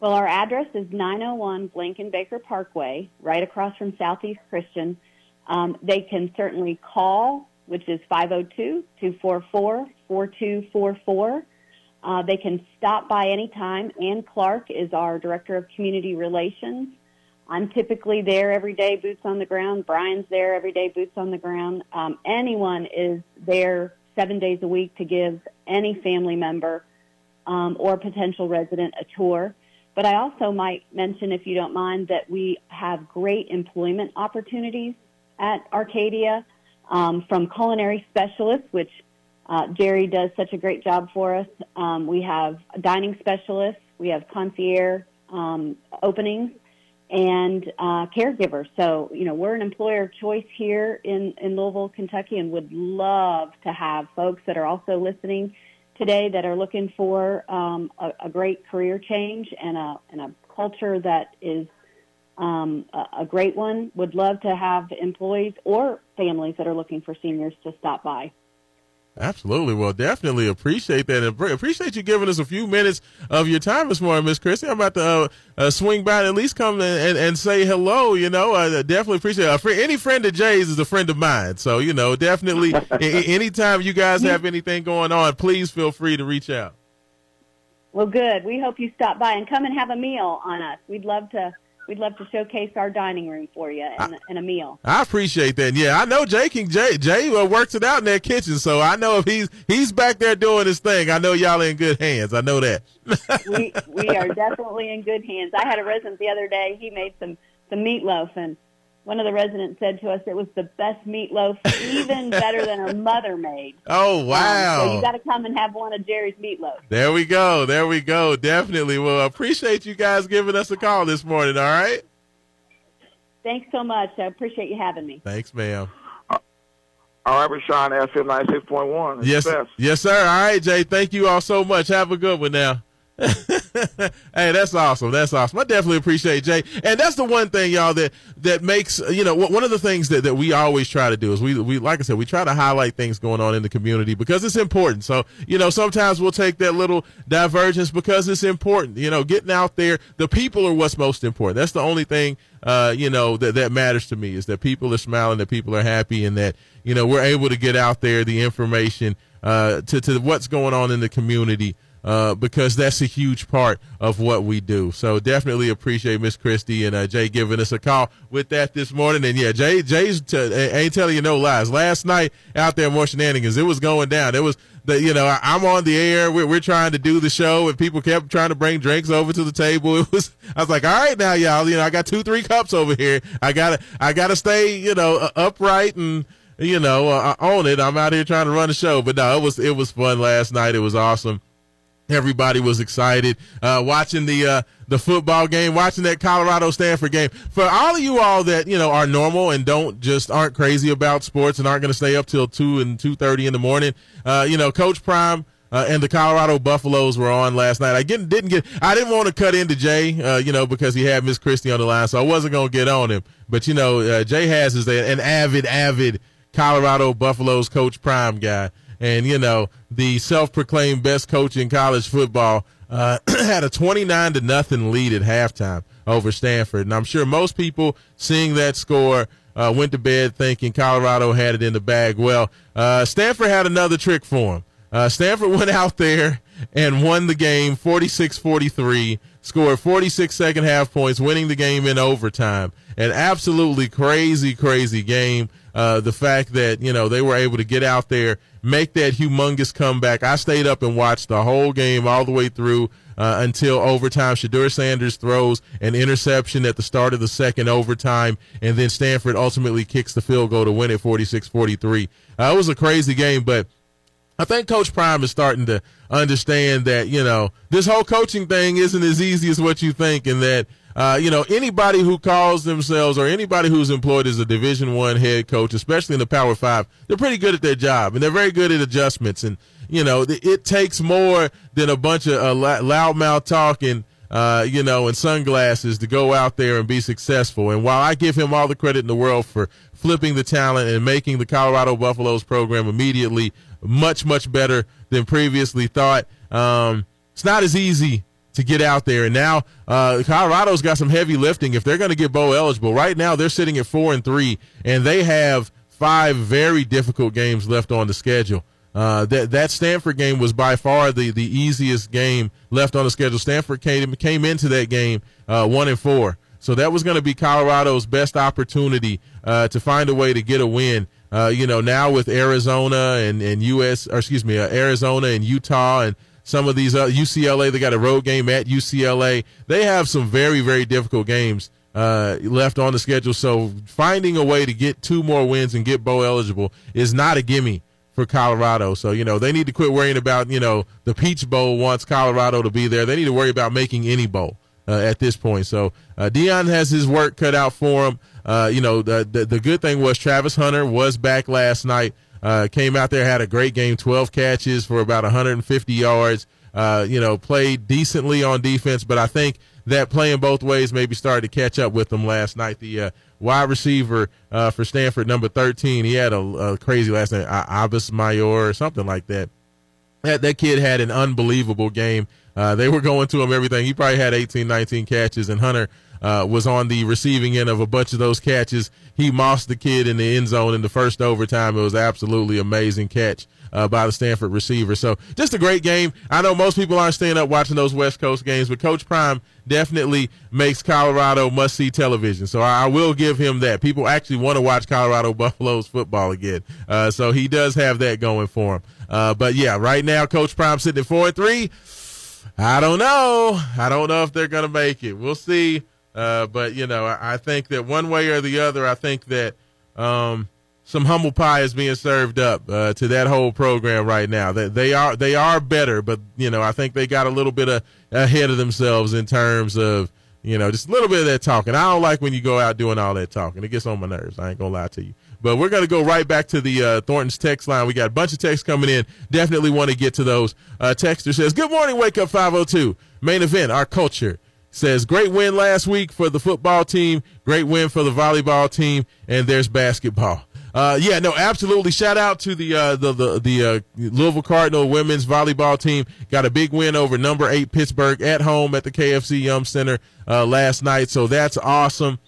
Well, our address is 901 Blankenbaker Parkway, right across from Southeast Christian. Um, they can certainly call, which is 502-244-4244. Uh, they can stop by anytime. Ann Clark is our Director of Community Relations. I'm typically there every day, boots on the ground. Brian's there every day, boots on the ground. Um, anyone is there seven days a week to give any family member um, or potential resident a tour. But I also might mention, if you don't mind, that we have great employment opportunities at Arcadia um, from culinary specialists, which uh, Jerry does such a great job for us. Um, we have dining specialists, we have concierge um, openings, and uh, caregivers. So, you know, we're an employer of choice here in, in Louisville, Kentucky, and would love to have folks that are also listening today that are looking for um, a, a, great career change and a, and a culture that is um, a, a, great one. Would love to have employees or families that are looking for seniors to stop by. Absolutely. Well, definitely appreciate that. And appreciate you giving us a few minutes of your time this morning, Miss Christie. I'm about to uh, uh, swing by and at least come and, and, say hello. You know, I definitely appreciate it. Friend, any friend of Jay's is a friend of mine. So, you know, definitely *laughs* anytime you guys have anything going on, please feel free to reach out. Well, good. We hope you stop by and come and have a meal on us. We'd love to we'd love to showcase our dining room for you and, I, and, a meal. I appreciate that. Yeah, I know Jay can Jay Jay uh, works it out in that kitchen, so I know if he's he's back there doing his thing, I know y'all in good hands. I know that. *laughs* we we are definitely in good hands. I had a resident the other day. He made some some meatloaf and one of the residents said to us it was the best meatloaf, even *laughs* better than her mother made. Oh wow! Um, so you got to come and have one of Jerry's meatloaf. There we go. There we go. Definitely. Well, appreciate you guys giving us a call this morning. All right. Thanks so much. I appreciate you having me. Thanks, ma'am. All right, Raashaan, FM ninety six point one. Yes, yes, sir. All right, Jay. Thank you all so much. Have a good one now. *laughs* hey, that's awesome. That's awesome. I definitely appreciate Jay. And that's the one thing, y'all, that that makes you know one of the things that, that we always try to do is we we like I said we try to highlight things going on in the community because it's important. So you know sometimes we'll take that little divergence because it's important. You know, getting out there, the people are what's most important. That's the only thing uh, you know that that matters to me is that people are smiling, that people are happy, and that you know we're able to get out there the information uh, to to what's going on in the community uh, because that's a huge part of what we do. So definitely appreciate Miss Christie and uh, Jay giving us a call with that this morning. And yeah, Jay Jay's t- ain't telling you no lies. Last night out there more shenanigans, it was going down. It was the you know I, am on the air. We're, we're trying to do the show, and people kept trying to bring drinks over to the table. *laughs* It was I was like, all right now, y'all. You know, I got two three cups over here. I gotta I gotta stay you know upright and you know uh, own it. I'm out here trying to run the show, but no, it was it was fun last night. It was awesome. Everybody was excited uh, watching the uh, the football game, watching that Colorado Stanford game. For all of you all that you know are normal and don't just aren't crazy about sports and aren't going to stay up till two and two thirty in the morning, uh, you know, Coach Prime. Uh, and the Colorado Buffaloes were on last night. I get, didn't get, I didn't want to cut into Jay, uh, you know, because he had Miss Christie on the line, so I wasn't going to get on him. But you know, uh, Jay has is an avid, avid Colorado Buffaloes Coach Prime guy and you know the self-proclaimed best coach in college football uh, *clears throat* had a 29 to nothing lead at halftime over Stanford, and I'm sure most people seeing that score uh, went to bed thinking Colorado had it in the bag. Well, uh, Stanford had another trick for him. Uh, Stanford *laughs* went out there and won the game 46-43, scored 46 second half points, winning the game in overtime. An absolutely crazy, crazy game. Uh, the fact that you know they were able to get out there, make that humongous comeback. I stayed up and watched the whole game all the way through uh, until overtime. Shedeur Sanders throws an interception at the start of the second overtime, and then Stanford ultimately kicks the field goal to win it 46-43. Uh, it was a crazy game, but I think Coach Prime is starting to understand that you know this whole coaching thing isn't as easy as what you think, and that uh, you know, anybody who calls themselves or anybody who's employed as a Division One head coach, especially in the Power Five, they're pretty good at their job and they're very good at adjustments. And you know, it takes more than a bunch of uh, loudmouth talking. Uh, you know, and sunglasses to go out there and be successful. And while I give him all the credit in the world for flipping the talent and making the Colorado Buffaloes program immediately much, much better than previously thought, um, it's not as easy to get out there. And now uh, Colorado's got some heavy lifting if they're going to get bowl eligible. Right now they're sitting at four and three, and they have five very difficult games left on the schedule. Uh, that that Stanford game was by far the, the easiest game left on the schedule. Stanford came came into that game uh, one and four, so that was going to be Colorado's best opportunity uh, to find a way to get a win. Uh, you know, now with Arizona and and U.S. or excuse me, uh, Arizona and Utah and some of these uh, UCLA, they got a road game at UCLA. They have some very, very difficult games uh, left on the schedule. So finding a way to get two more wins and get bowl eligible is not a gimme for Colorado. So, you know, they need to quit worrying about, you know, the Peach Bowl wants Colorado to be there. They need to worry about making any bowl uh, at this point. So uh, Deion has his work cut out for him. Uh, you know, the, the, the good thing was Travis Hunter was back last night Uh, came out there, had a great game, 12 catches for about 150 yards. Uh, you know, played decently on defense, but I think that playing both ways maybe started to catch up with them last night. The uh, wide receiver uh, for Stanford, number 13, he had a, a crazy last name, Abbas Mayor or something like that. That, that kid had an unbelievable game. Uh, they were going to him everything. He probably had 18, 19 catches, and Hunter uh, was on the receiving end of a bunch of those catches. He mossed the kid in the end zone in the first overtime. It was absolutely amazing catch uh, by the Stanford receiver. So just a great game. I know most people aren't staying up watching those West Coast games, but Coach Prime definitely makes Colorado must see television. So I, will give him that. People actually want to watch Colorado *laughs* Buffaloes football again. Uh, so he does have that going for him. Uh, but yeah, right now, Coach Prime sitting at four and three. I don't know. I don't know if they're going to make it. We'll see. Uh, but you know, I, I, think that one way or the other, I think that um, some humble pie is being served up uh, to that whole program right now. That they are they are better, but you know, I think they got a little bit of, ahead of themselves in terms of you know just a little bit of that talking. I don't like when you go out doing all that talking. It gets on my nerves. I ain't gonna lie to you. But we're going to go right back to the uh, Thornton's text line. We got a bunch of texts coming in. Definitely want to get to those. Uh, Texter says, Good morning, Wake Up 502. Main event, our culture. Says, Great win last week for the football team. Great win for the volleyball team. And there's basketball. Uh, yeah, no, absolutely. Shout out to the uh, the the, the uh, Louisville Cardinal women's volleyball team. Got a big win over number eight Pittsburgh at home at the KFC Yum Center uh, last night. So that's awesome.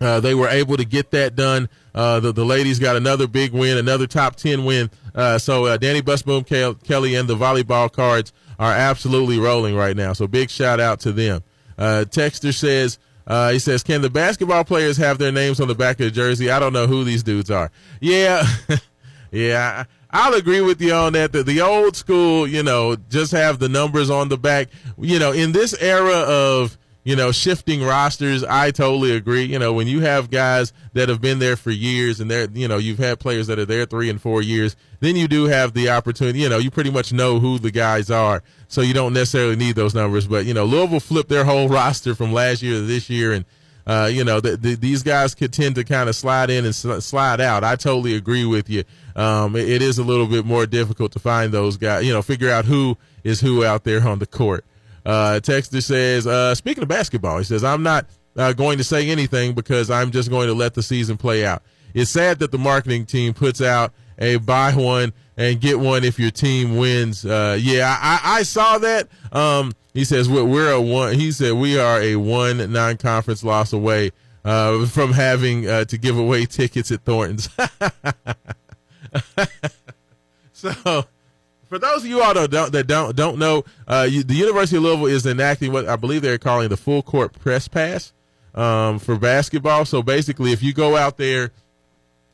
Uh, they were able to get that done. Uh, the, the ladies got another big win, another top 10 win. Uh, so uh, Dani Busboom Kelly and the volleyball cards are absolutely rolling right now. So big shout out to them. Uh, Texter says, uh, he says, can the basketball players have their names on the back of the jersey? I don't know who these dudes are. Yeah. *laughs* yeah. I'll agree with you on that. The, the old school, you know, just have the numbers on the back. You know, in this era of, you know, shifting rosters, I totally agree. You know, when you have guys that have been there for years and they're, you know, you've had players that are there three and four years, then you do have the opportunity, you know, you pretty much know who the guys are. So you don't necessarily need those numbers. But, you know, Louisville flipped their whole *laughs* roster from last year to this year. And, uh, you know, the, the, these guys could tend to kind of slide in and sl- slide out. I totally agree with you. Um, it, it is a little bit more difficult to find those guys, you know, figure out who is who out there on the court. Uh, Texter says, uh, speaking of basketball, he says, I'm not uh, going to say anything because I'm just going to let the season play out. It's sad that the marketing team puts out a buy one and get one if your team wins. Uh, yeah, I, I, saw that. Um, he says we're, a one. He said we are a one non-conference loss away uh, from having uh, to give away tickets at Thornton's. *laughs* so for those of you all that don't that don't, don't know, uh, you, the University of Louisville is enacting what I believe they're calling the full court press pass um, for basketball. So basically, if you go out there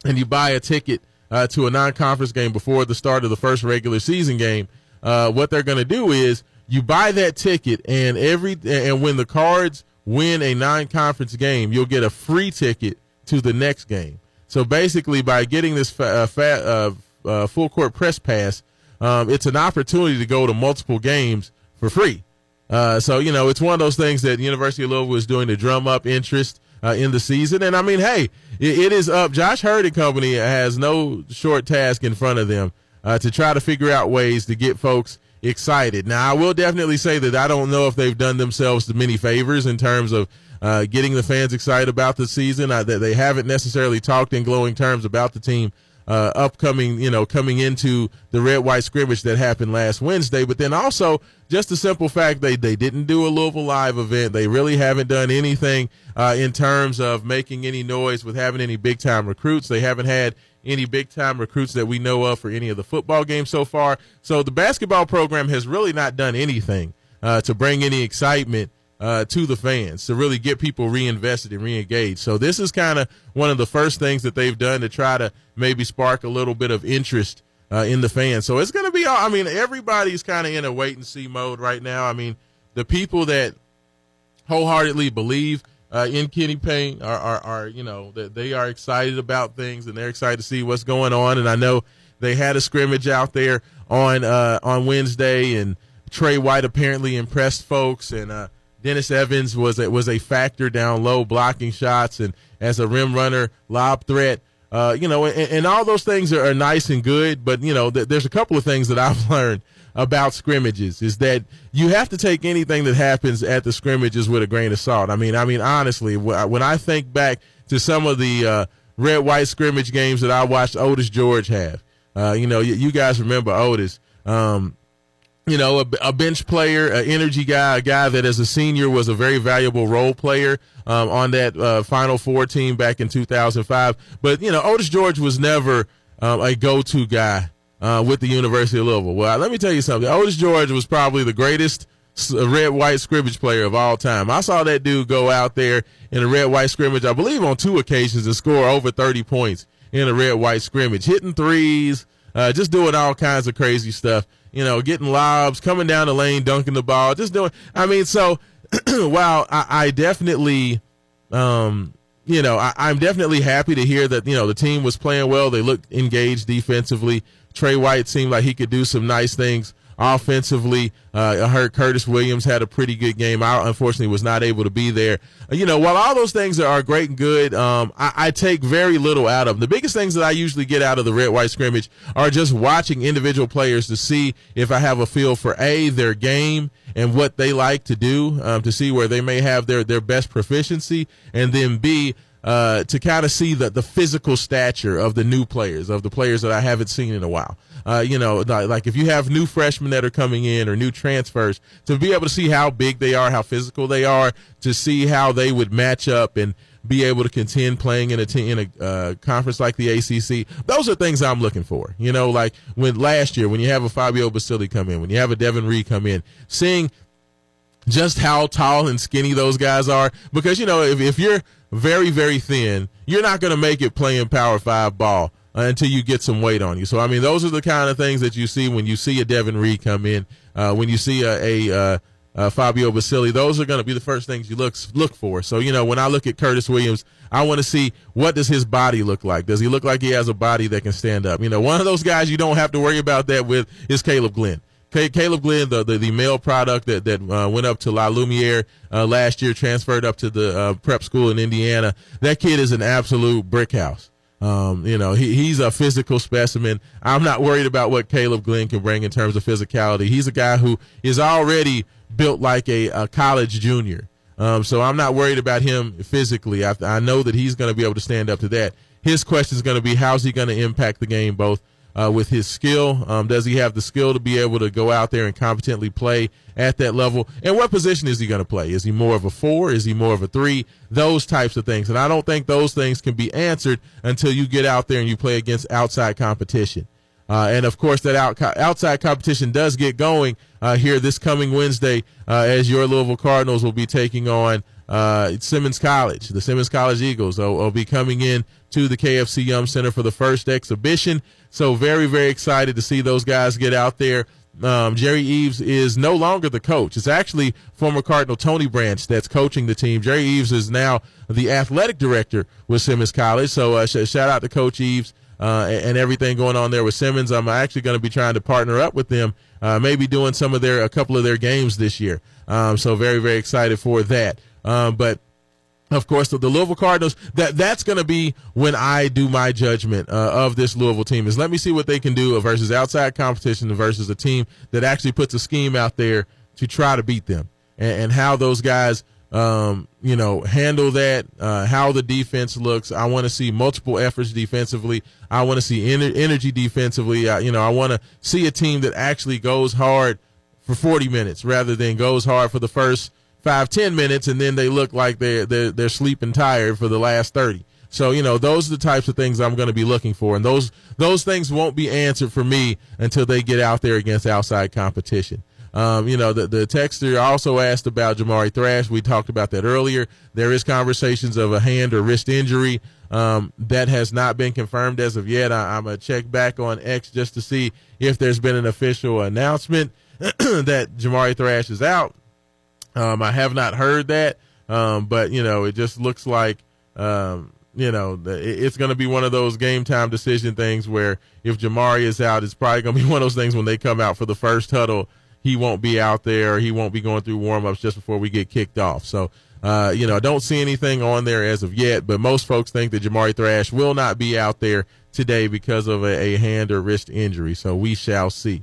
and you buy a ticket uh, to a non-conference game before the start of the first regular season game, uh, what they're going to do is you buy that ticket, and every and when the Cards win a non-conference game, you'll get a free ticket to the next game. So basically, by getting this fa- uh, fa- uh, uh, full court press pass um, it's an opportunity to go to multiple games for free. Uh, so you know, it's one of those things that University of Louisville is doing to drum up interest uh, in the season. And I mean, hey, it, it is up. Josh Heird and company has no short task in front of them uh, to try to figure out ways to get folks excited. Now, I will definitely say that I don't know if they've done themselves many favors in terms of uh, getting the fans excited about the season. that they haven't necessarily talked in glowing terms about the team uh, upcoming, you know, coming into the red white scrimmage that happened last Wednesday. But then also just the simple fact they they didn't do a Louisville live event. They really haven't done anything uh, in terms of making any noise with having any big time recruits. They haven't had any big time recruits that we know of for any of the football games so far. So the basketball program has really not done anything uh, to bring any excitement uh, to the fans to really get people reinvested and reengaged. So this is kind of one of the first things that they've done to try to maybe spark a little bit of interest uh, in the fans. So it's going to be, I mean, everybody's kind of in a wait and see mode right now. I mean, the people that wholeheartedly believe uh, in Kenny Payne are, are, are, you know, that they are excited about things and they're excited to see what's going on. And I know they had a scrimmage out there on uh, on Wednesday, and Tre White apparently impressed folks, and uh, Dennis Evans was a, was a factor down low blocking shots and as a rim runner, lob threat. Uh, you know, and, and, all those things are, are, nice and good, but you know, th- there's a couple of things that *laughs* I've learned about scrimmages is that you have to take anything that happens at the scrimmages with a grain of salt. I mean, I mean, honestly, when I think back to some of the uh, red white scrimmage games that I watched Otis George have, uh, you know, you, you, guys remember Otis. Um, you know, a, a, bench player, an energy guy, a guy that as a senior was a very valuable role player um, on that uh, Final Four team back in 2005. But, you know, Otis George was never um, a go to guy uh, with the University of Louisville. Well, let me tell you something. Otis George was probably the greatest red white scrimmage player of all time. I saw that dude go out there in a red white scrimmage, I believe on two occasions, and score over 30 points in a red white scrimmage, hitting threes, uh, just doing all kinds of crazy stuff you know, getting lobs, coming down the lane, dunking the ball, just doing. I mean, so *clears throat* while I, I definitely, um, you know, I, I'm definitely happy to hear that you know the team was playing well. They looked engaged defensively. Tre White seemed like he could do some nice things offensively. Uh, I heard Curtis Williams had a pretty good game. I unfortunately was not able to be there. Uh, you know, while all those things are great and good, um, I, I, take very little out of them. The biggest things that I usually get out of the red white scrimmage are just watching individual players to see if I have a feel for a their game and what they like to do, um, to see where they may have their their best proficiency, and then b uh, to kind of see the, the physical stature of the new players, of the players that I haven't seen in a while. Uh, you know, like if you have new freshmen that are coming in or new transfers, to be able to see how big they are, how physical they are, to see how they would match up and be able to contend playing in a t- in a uh, conference like the ACC. Those are things I'm looking for. You know, like when last year when you have a Fabio Basili come in, when you have a Devin Ree come in, seeing just how tall and skinny those guys are. Because you know, if if you're very, very thin, you're not going to make it playing Power Five ball until you get some weight on you. So, I mean, those are the kind of things that you see when you see a Devin Ree come in, uh, when you see a, a, uh, a Fabio Basili. Those are going to be the first things you look look for. So, you know, when I look at Curtis Williams, I want to see what does his body look like. Does he look like he has a body that can stand up? You know, one of those guys you don't have to worry about that with is Caleb Glenn. Caleb Glenn, the, the, the, male product that, that uh, went up to La Lumiere uh, last year, transferred up to the uh, prep school in Indiana. That kid is an absolute brick house. Um, you know, he, he's a physical specimen. I'm not worried about what Caleb Glenn can bring in terms of physicality. He's a guy who is already built like a, a college junior. Um, so I'm not worried about him physically. I, I know that he's going to be able to stand up to that. His question is going to be how's he going to impact the game both uh, with his skill? Um, does he have the skill to be able to go out there and competently play at that level? And what position is he going to play? Is he more of a four? Is he more of a three? Those types of things. And I don't think those things can be answered until you get out there and you play against outside competition. Uh, and of course, that out, outside competition does get going uh, here this coming Wednesday uh, as your Louisville Cardinals will be taking on uh, Simmons College. The Simmons College Eagles will, will, be coming in to the KFC Yum Center for the first exhibition. So very, very excited to see those guys get out there. Um, Jerry Eaves is no longer the coach. It's actually former Cardinal Tony Branch that's coaching the team. Jerry Eaves is now the athletic director with Simmons College. So uh, sh- shout out to Coach Eaves uh, and, and, everything going on there with Simmons. I'm actually going to be trying to partner up with them, uh, maybe doing some of their a couple of their games this year. Um, so very, very excited for that. Um, but *laughs* of course, the, the, Louisville Cardinals. That that's going to be when I do my judgment uh, of this Louisville team. Is let me see what they can do versus outside competition versus a team that actually puts a scheme out there to try to beat them, and, and how those guys, um, you know, handle that. Uh, how the defense looks. I want to see multiple efforts defensively. I want to see ener- energy defensively. You know, I want to see a team that actually goes hard for 40 minutes rather than goes hard for the first five ten minutes and then they look like they're they're, they're sleeping tired for the last 30 so you know those are the types of things i'm going to be looking for and those those things won't be answered for me until they get out there against outside competition um, you know, the, the texter also asked about Jamari Thrash. We talked about that earlier. There is conversations of a hand or wrist injury. Um, that has not been confirmed as of yet. I, am to check back on X just to see if there's been an official announcement *clears throat* that Jamari Thrash is out. Um, I have not heard that, um, but you know, it just looks like um, you know it's going to be one of those game time decision things where if Jamari is out, it's probably going *laughs* to be one of those things when they come out for the first huddle, he won't be out there, he won't be going through warm ups just before we get kicked off. So Uh, you know, I don't see anything on there as of yet, but most folks think that Jamari Thrash will not be out there today because of a, a hand or wrist injury. So we shall see.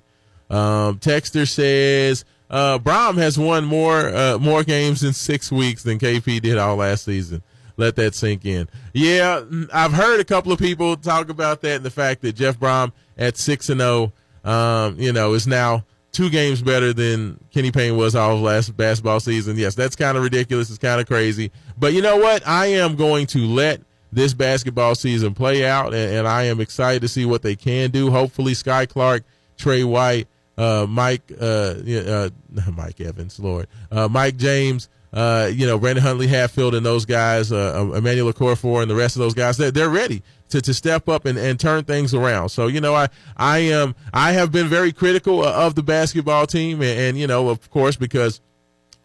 Um, Texter says uh, Brohm has won more uh, more games in six weeks than KP did all last season. Let that sink in. Yeah, I've heard a couple of people talk about that and the fact that Jeff Brohm at six and zero, oh, um, you know, is now two games better than Kenny Payne was all of last basketball season. Yes, that's kind of ridiculous. It's kind of crazy. But you know what? I am going to let this basketball season play out, and, and I am excited to see what they can do. Hopefully, Skyy Clark, Tre White, uh, Mike, uh, uh, *laughs* Mike Evans, Lord, uh, Mike James, uh, you know, Brandon Huntley Hatfield and those guys, uh, Emmanuel Okorafor and the rest of those guys, they're, they're ready to, to step up and, and turn things around. So, you know, I, I am, I have been very critical of the basketball team and, and you know, of course, because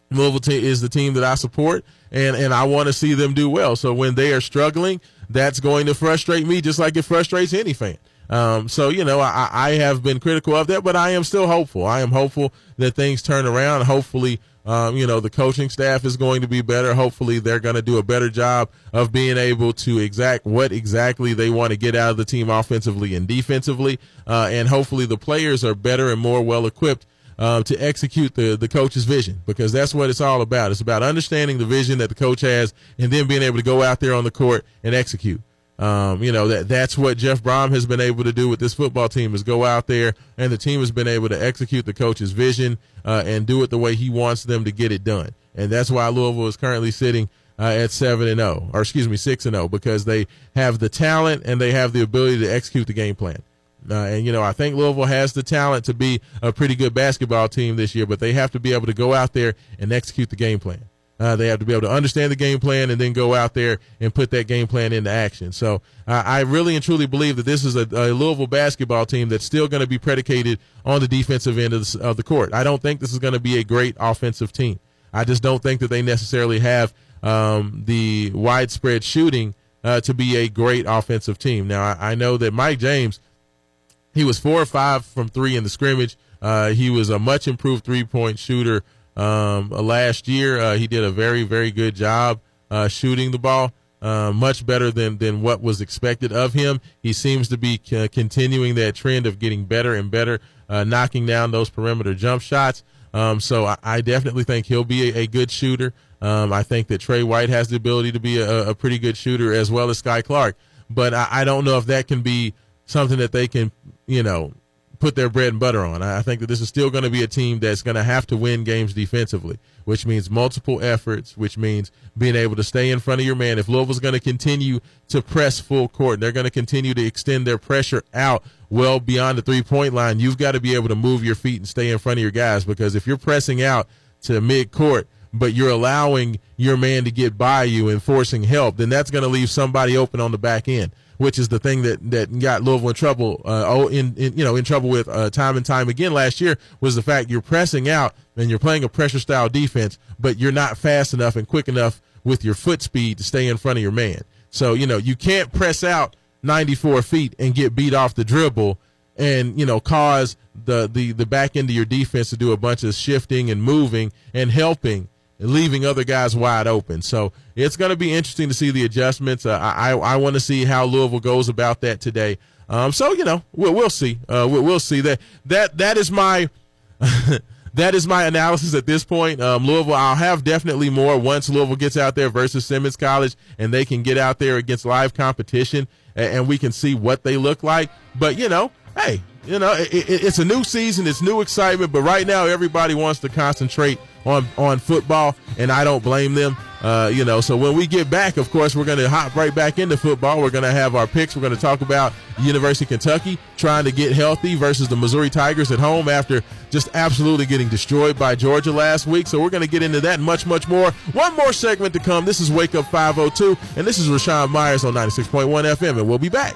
Louisville is the team that I support and, and I want to see them do well. So when they are struggling, that's going to frustrate me just like it frustrates any fan. Um, so you know, I, I have been critical of that, but I am still hopeful. I am hopeful that things turn around. Hopefully, um, you know, the coaching staff is going to be better. Hopefully, they're going to do a better job of being able to exact what exactly they want to get out of the team offensively and defensively. Uh, and hopefully, the players are better and more well equipped uh, to execute the the coach's vision because that's what it's all about. It's about understanding the vision that the coach has and then being able to go out there on the court and execute. Um, you know that that's what Jeff Brohm has been able to do with this football team is go out there and the team has been able to execute the coach's vision uh, and do it the way he wants them to get it done. And that's why Louisville is currently sitting uh, at seven and zero, or excuse me, six and zero, because they have the talent and they have the ability to execute the game plan. Uh, and you know, I think Louisville has the talent to be a pretty good basketball team this year, but they have to be able to go out there and execute the game plan. Uh, they have to be able to understand the game plan and then go out there and put that game plan into action. So uh, I really and truly believe that this is a, a Louisville basketball team that's still going to be predicated on the defensive end of the, of the court. I don't think this is going to be a great offensive team. I just don't think that they necessarily have um, the widespread shooting uh, to be a great offensive team. Now I, I, know that Mike James, he was four or five from three in the scrimmage. Uh, he was a much improved three point shooter um, last year, uh, he did a very, very good job uh, shooting the ball, uh, much better than, than what was expected of him. He seems to be c- continuing that trend of getting better and better, uh, knocking down those perimeter jump shots. Um, so I, I, definitely think he'll be a, a good shooter. Um, I think that Tre White has the ability to be a, a pretty good shooter as well as Skyy Clark. But I, I don't know if that can be something that they can, you know, put their bread and butter on. I think that this is still going to be a team that's going to have to win games defensively, which means multiple efforts, which means being able to stay in front of your man. If Louisville's going to continue to press full court, they're going to continue to extend their pressure out well beyond the three point line. You've got to be able to move your feet and stay in front of your guys because if you're pressing out to mid court, but you're allowing your man to get by you and forcing help, then that's going to leave somebody open on the back end which is the thing that that got Louisville in trouble. Uh, oh, in, in you know in trouble with uh, time and time again last year was the fact you're pressing out and you're playing a pressure style defense, but you're not fast enough and quick enough with your foot speed to stay in front of your man. So you know you can't press out 94 feet and get beat off the dribble and you know cause the the the back end of your defense to do a bunch of shifting and moving and helping leaving other guys wide open. So it's going to be interesting to see the adjustments. Uh, I I want to see how Louisville goes about that today. Um, so you know we'll we'll see. Uh, we'll, we'll see that that that is my. *laughs* that is my analysis at this point. Um, Louisville, I'll have definitely more once Louisville gets out there versus Simmons College and they can get out there against live competition and, and we can see what they look like. But, you know, hey, you know, it, it, it's a new season, it's new excitement, but right now everybody wants to concentrate on on football, and I don't blame them. Uh, you know, so when we get back, of course, we're going to hop right back into football. We're going to have our picks. We're going to talk about University of Kentucky trying to get healthy versus the Missouri Tigers at home after just absolutely getting destroyed by Georgia last week. So we're going to get into that much, much more. One more segment to come. This is Wake Up 502, and this is Raashaan Myers on 96.1 FM, and we'll be back.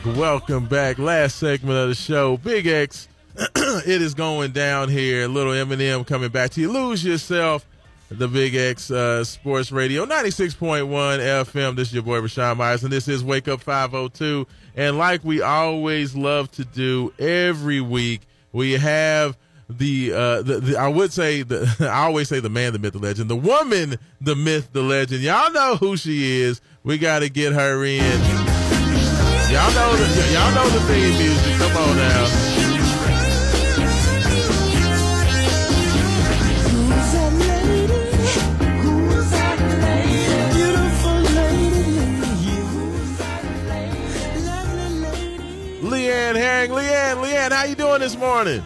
back, welcome back. Last segment of the show, Big X. *clears throat* it is going down here. Little Eminem coming back to you. Lose yourself. The Big X uh, Sports Radio, 96.1 FM. This is your boy Raashaan Myers, and this is Wake Up 502. And like we always love to do every week, we have the, uh, the, the I would say the *laughs* I always say the man, the myth, the legend, the woman, the myth, the legend. Y'all know who she is. We got to get her in. Y'all know the y'all know the theme music. Come on now. Who's that lady? Who's that lady? Beautiful lady. Who's that lady? Lovely lady. Lee Ann Herring, Lee Ann, Leanne, how you doing this morning?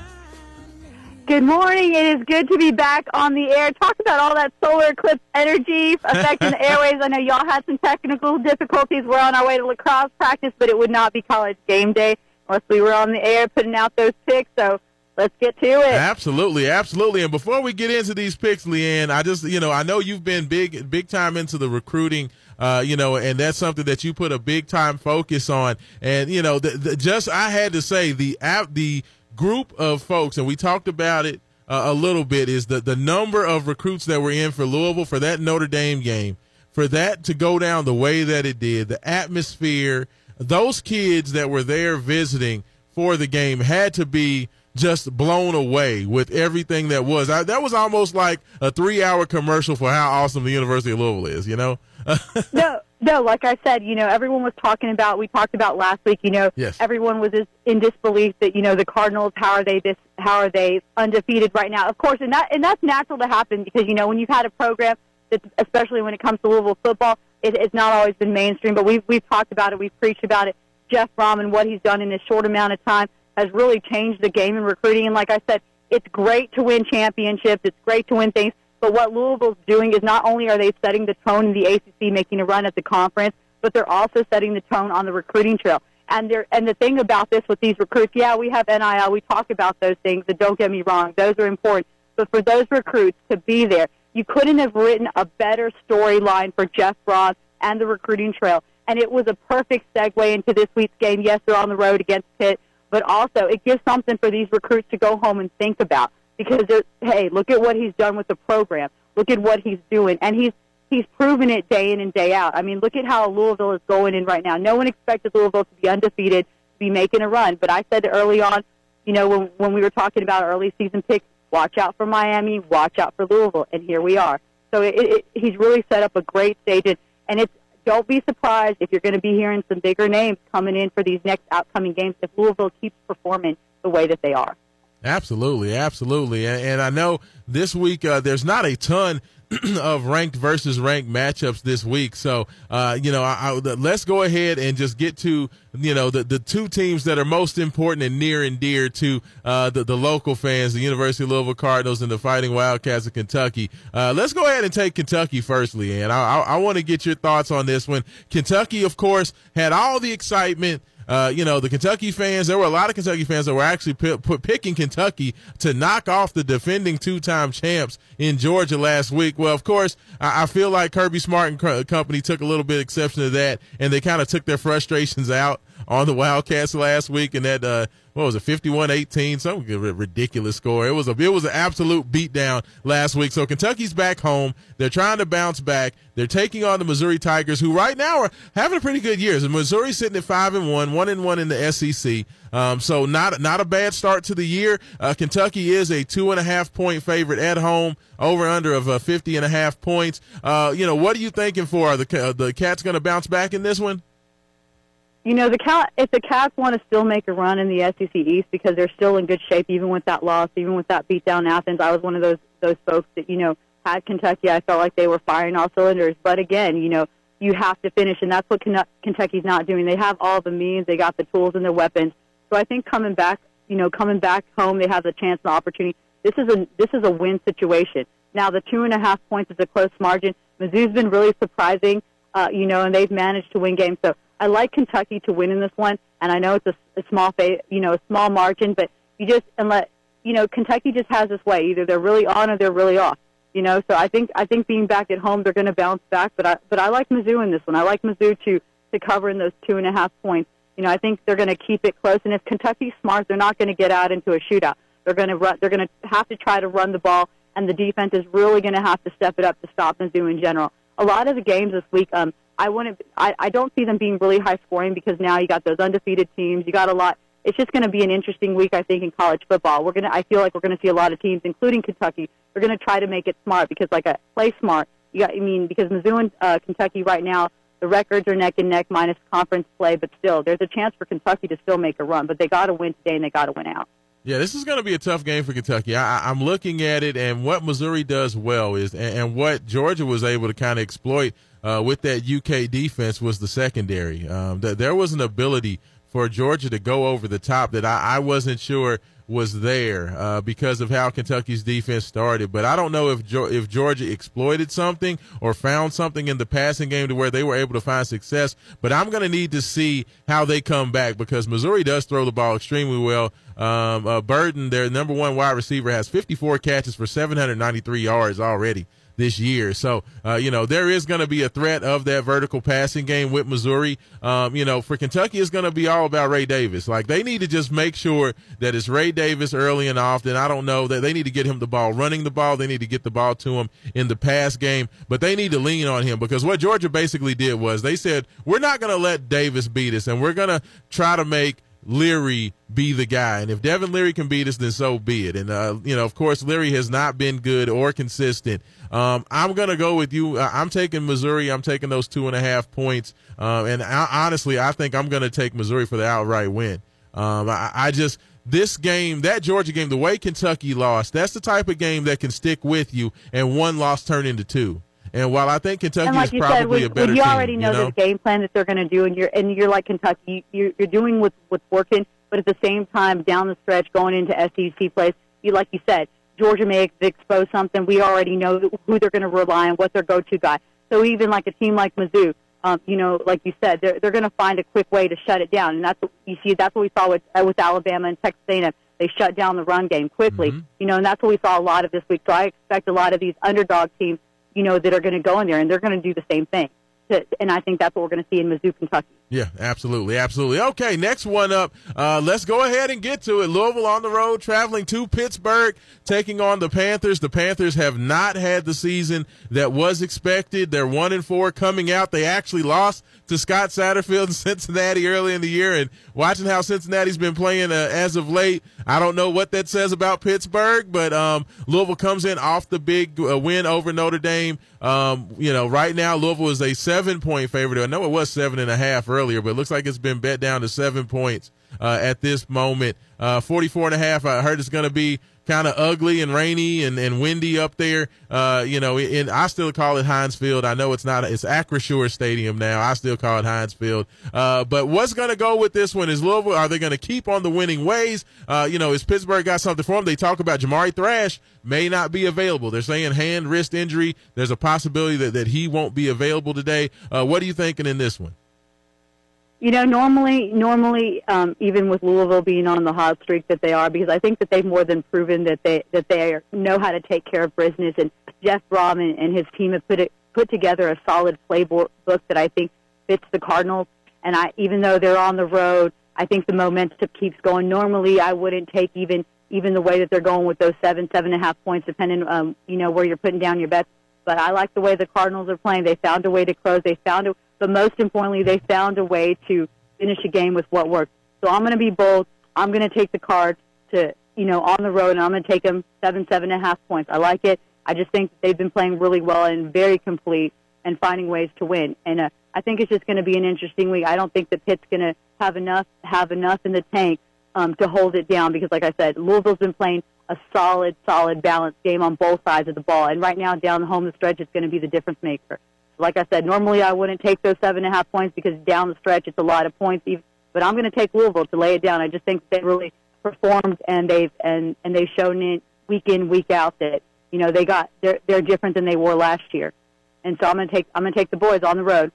Good morning. It is good to be back on the air. Talk about all that solar eclipse energy affecting the *laughs* airways. I know y'all had some technical difficulties. We're on our way to lacrosse practice, but it would not be college game day unless we were on the air putting out those picks. So let's get to it. Absolutely, absolutely. And before we get into these picks, Lee Ann, I just you know I know you've been big big time into the recruiting. Uh, you know, and that's something that you put a big time focus on. And you know, the, the, just I had to say the app, the group of folks, and we talked about it uh, a little bit, is the the number of recruits that were in for Louisville for that Notre Dame game, for that to go down the way that it did, the atmosphere, those kids that were there visiting for the game had to be just blown away with everything that was. I, that was almost like a three hour commercial for how awesome the University of Louisville is, you know? *laughs* no, no, like I said, you know, everyone was talking about, we talked about last week, you know, Yes. everyone was in disbelief that, you know, the Cardinals, how are they this, how are they undefeated right now? Of course, and that, and that's natural to happen because, you know, when you've had a program that, especially when it comes to Louisville football, it, it's not always been mainstream, but we've, we've talked about it, we've preached about it. Jeff Brohm what he's done in this short amount of time has really changed the game in recruiting. And like I said, it's great to win championships. It's great to win things. But what Louisville's doing is not only are they setting the tone in the ACC, making a run at the conference, but they're also setting the tone on the recruiting trail. And they're, and the thing about this with these recruits, yeah, we have NIL. We talk about those things, and don't get me wrong, those are important. But for those recruits to be there, you couldn't have written a better storyline for Jeff Brohm and the recruiting trail. And it was a perfect segue into this week's game. Yes, they're on the road against Pitt, but also it gives something for these recruits to go home and think about because hey, look at what he's done with the program. Look at what he's doing, and he's he's proven it day in and day out. I mean, look at how Louisville is going in right now. No one expected Louisville to be undefeated, to be making a run. But I said early on, you know, when when we were talking about early season picks, watch out for Miami, watch out for Louisville, and here we are. So it, it, he's really set up a great stage, and, it's don't be surprised if you're going to be hearing some bigger names coming in for these next outcoming games if Louisville keeps performing the way that they are. Absolutely, absolutely, and, and I know this week uh, there's not a ton *clears throat* of ranked versus ranked matchups this week. So, uh, you know, I, I, let's go ahead and just get to you know the the two teams that are most important and near and dear to uh, the the local fans, the University of Louisville Cardinals and the Fighting Wildcats of Kentucky. Uh, let's go ahead and take Kentucky firstly, and I, I, I want to get your thoughts on this one. Kentucky, of course, had all the excitement. Uh, you know, the Kentucky fans, there were a lot of Kentucky fans that were actually p- p- picking Kentucky to knock off the defending two time champs in Georgia last week. Well, of course, I, I feel like Kirby Smart and co- company took a little bit exception to that and they kind of took their frustrations out on the Wildcats last week in that uh, what was it, 51-18, some ridiculous score. It was a it was an absolute beatdown last week. So Kentucky's back home. They're trying to bounce back. They're taking on the Missouri Tigers, who right now are having a pretty good year. So Missouri's sitting at five and one, one and one in the SEC. Um, so not not a bad start to the year. Uh, Kentucky is a two and a half point favorite at home, over under of uh, 50 and a half points. Uh, you know, what are you thinking for? Are the uh, the Cats going to bounce back in this one? You know, the cat if the Cats want to still make a run in the SEC East because they're still in good shape, even with that loss, even with that beat down Athens. I was one of those those folks that you know had Kentucky. I felt like they were firing all cylinders, but again, you know, you have to finish, and that's what Kentucky's not doing. They have all the means, they got the tools and their weapons. So I think coming back, you know, coming back home, they have the chance and the opportunity. This is a this is a win situation. Now the two and a half points is a close margin. Mizzou's been really surprising, uh, you know, and they've managed to win games. So I like Kentucky to win in this one, and I know it's a, a small, fa- you know, a small margin, but you just and let you know Kentucky just has this way. Either they're really on or they're really off. You know, so I think I think being back at home, they're going to bounce back. But I but I like Mizzou in this one. I like Mizzou to to cover in those two and a half points. You know, I think they're going to keep it close. And if Kentucky's smart, they're not going to get out into a shootout. They're going to run. They're going to have to try to run the ball, and the defense is really going to have to step it up to stop Mizzou in general. A lot of the games this week, um, I wouldn't. I, I don't see them being really high scoring because now you got those undefeated teams. You got a lot. It's just going to be an interesting week, I think, in college football. We're gonna. I feel like we're going to see a lot of teams, including Kentucky. They're going to try to make it smart because, like, a play smart. You got. I mean, because Mizzou and uh, Kentucky right now, the records are neck and neck minus conference play, but still, there's a chance for Kentucky to still make a run. But they got to win today, and they got to win out. Yeah, this is going to be a tough game for Kentucky. I, I'm looking at it, and what Missouri does well is, and, and what Georgia was able to kind of exploit uh, with that UK defense was the secondary. Um, th- there was an ability for Georgia to go over the top that I, I wasn't sure was there uh, because of how Kentucky's defense started. But I don't know if jo- if Georgia exploited something or found something in the passing game to where they were able to find success. But I'm going to need to see how they come back because Missouri does throw the ball extremely well. Um, uh, Burden, their number one wide receiver, has 54 catches for 793 yards already this year. So, uh, you know, there is going to be a threat of that vertical passing game with Missouri. Um, you know, for Kentucky, it's going to be all about Ray Davis. Like, they need to just make sure that it's Ray Davis early and often. I don't know that they need to get him the ball running the ball. They need to get the ball to him in the pass game, but they need to lean on him because what Georgia basically did was they said, we're not going to let Davis beat us and we're going to try to make Leary be the guy. And if Devin Leary can beat us, then so be it. And, uh, you know, of course, Leary has not been good or consistent. Um, I'm going to go with you. I'm taking Missouri. I'm taking those two and a half points. Um, and I, honestly, I think I'm going to take Missouri for the outright win. Um, I, I just, this game, that Georgia game, the way Kentucky lost, that's the type of game that can stick with you and one loss turn into two. And while I think Kentucky like is probably said, a better when you team, already know, you know? the game plan that they're going to do, and you're and you're like Kentucky, you're, you're doing what's what's working, but at the same time, down the stretch, going into SEC plays, you like you said, Georgia may expose something. We already know who they're going to rely on, what their go-to guy. So even like a team like Mizzou, um, you know, like you said, they're they're going to find a quick way to shut it down, and that's what you see. That's what we saw with uh, with Alabama and Texas A&M. They shut down the run game quickly, Mhm. you know, and that's what we saw a lot of this week. So I expect a lot of these underdog teams you know, that are going to go in there and they're going to do the same thing. And I think that's what we're going to see in Mizzou, Kentucky. Yeah, absolutely, absolutely. Okay, next one up. Uh, let's go ahead and get to it. Louisville on the road, traveling to Pittsburgh, taking on the Panthers. The Panthers have not had the season that was expected. They're one and four coming out. They actually lost to Scott Satterfield in *laughs* Cincinnati early in the year, and watching how Cincinnati's been playing uh, as of late, I don't know what that says about Pittsburgh, but um, Louisville comes in off the big uh, win over Notre Dame. Um, you know, right now Louisville is a seven point favorite. I know it was seven and a half earlier, but it looks like it's been bet down to seven points uh, at this moment. Uh, 44 and a half. I heard it's going to be kind of ugly and rainy and, and windy up there. Uh, you know, and I still call it Heinz Field. I know it's not, it's Acrisure Stadium now. I still call it Heinz Field. Uh, but what's going to go with this one is Louisville. Are they going to keep on the winning ways? Uh, you know, is Pittsburgh got something for them? They talk about Jamari Thrash may not be available. They're saying hand, wrist injury. There's a possibility that, that he won't be available today. Uh, what are you thinking in this one? You know, normally, normally, um, even with Louisville being on the hot streak that they are, because I think that they've more than proven that they that they are, know how to take care of business. And Jeff and, and his team have put it put together a solid playbook that I think fits the Cardinals. And I, even though they're on the road, I think the momentum keeps going. Normally, I wouldn't take even even the way that they're going with those seven, seven and a half points, depending, um, you know, where you're putting down your bets. But I like the way the Cardinals are playing. They found a way to close. They found a, but most importantly, they found a way to finish a game with what worked. So I'm going to be bold. I'm going to take the Cards to, you know, on the road, and I'm going to take them seven, seven and a half points. I like it. I just think they've been playing really well and very complete and finding ways to win. And uh, I think it's just going to be an interesting week. I don't think that Pitt's going to have enough have enough in the tank um, to hold it down because, like I said, Louisville's been playing a solid, solid, balanced game on both sides of the ball. And right now, down the home the stretch, it's going to be the difference maker. Like I said, normally I wouldn't take those seven and a half points because down the stretch it's a lot of points. But I'm going to take Louisville to lay it down. I just think they really performed and they've and and they've shown it week in week out that you know they got they're they're different than they were last year. And so I'm going to take I'm going to take the boys on the road.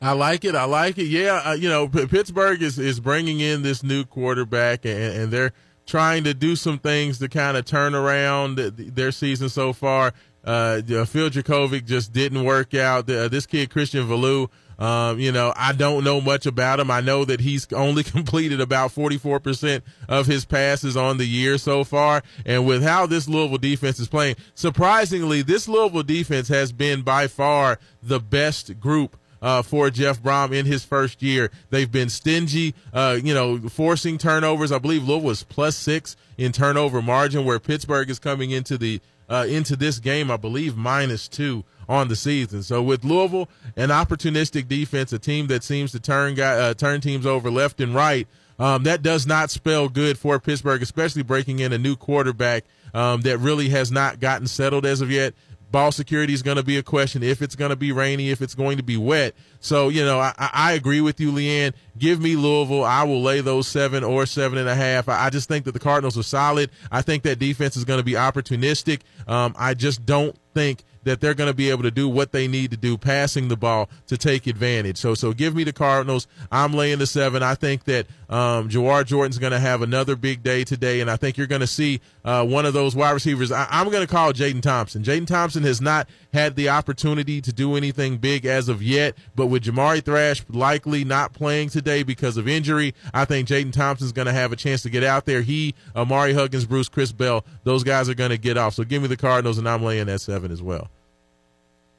I like it. I like it. Yeah, uh, you know, P- Pittsburgh is, is bringing in this new quarterback, and, and they're trying to do some things to kind of turn around th- their season so far. Uh, Phil Jurkovec just didn't work out. Uh, this kid, Christian Veilleux, um, you know, I don't know much about him. I know that he's *laughs* only completed about 44% of his passes on the year so far. And with how this Louisville defense is playing, surprisingly, this Louisville defense has been by far the best group uh, for Jeff Brohm in his first year. They've been stingy, uh, you know, forcing turnovers. I believe Louisville was plus six in turnover margin, where Pittsburgh is coming into the uh, into this game, I believe, minus two on the season. So with Louisville, an opportunistic defense, a team that seems to turn guy, uh, turn teams over left and right. Um, that does not spell good for Pittsburgh, especially breaking in a new quarterback um, that really has not gotten settled as of yet ball security is going to be a question if it's going to be rainy, if it's going to be wet. So, you know, I, I agree with you, Lee Ann. Give me Louisville. I will lay those seven or seven and a half. I, I just think that the Cardinals are solid. I think that defense is going to be opportunistic. Um, I just don't think that they're going to be able to do what they need to do passing the ball to take advantage. So so give me the Cardinals. I'm laying the seven. I think that um, Jawhar Jordan's going to have another big day today, and I think you're going to see uh, one of those wide receivers. I, I'm going to call Jadon Thompson. Jadon Thompson has not had the opportunity to do anything big as of yet, but with Jamari Thrash likely not playing today because of injury, I think Jadon Thompson's going to have a chance to get out there. He, Ahmari Huggins, Bruce, Chris Bell, those guys are going to get off. So give me the Cardinals, and I'm laying that seven as well.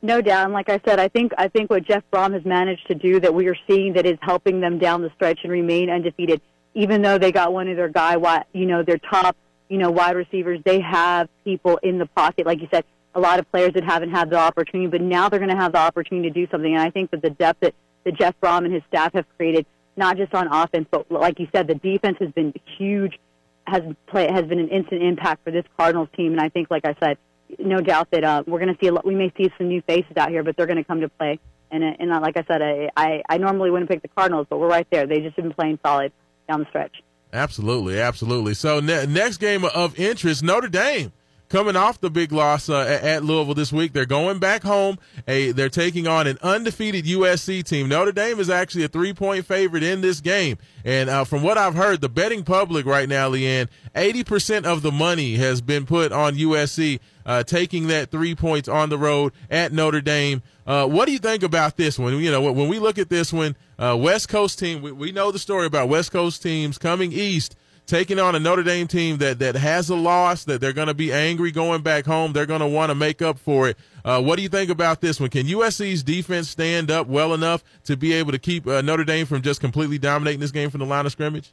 No doubt, and like I said, I think I think what Jeff Brohm has managed to do that we are seeing that is helping them down the stretch and remain undefeated, even though they got one of their guy, you know, their top, you know, wide receivers. They have people in the pocket, like you said, a lot of players that haven't had the opportunity, but now they're going to have the opportunity to do something. And I think that the depth that, that Jeff Brohm and his staff have created, not just on offense, but like you said, the defense has been huge, has play has been an instant impact for this Cardinals team. And I think, like I said, no doubt that uh, we're going to see a lot, we may see some new faces out here, but they're going to come to play. And uh, and uh, like I said, I, I I normally wouldn't pick the Cardinals, but we're right there. They just have been playing solid down the stretch. Absolutely, absolutely. So ne- next game of interest, Notre Dame coming off the big loss uh, at- Louisville this week. They're going back home. A, they're taking on an undefeated USC team. Notre Dame is actually a three point favorite in this game. And uh, from what I've heard, the betting public right now, Lee Ann, 80% of the money has been put on USC uh, taking that three points on the road at Notre Dame. Uh, what do you think about this one? You know, when when we look at this one, uh, West Coast team, we, we know the story about West Coast teams coming east taking on a Notre Dame team that that has a loss, that they're going to be angry going back home. They're going to want to make up for it. Uh, what do you think about this one? Can USC's defense stand up well enough to be able to keep uh, Notre Dame from just completely dominating this game from the line of scrimmage?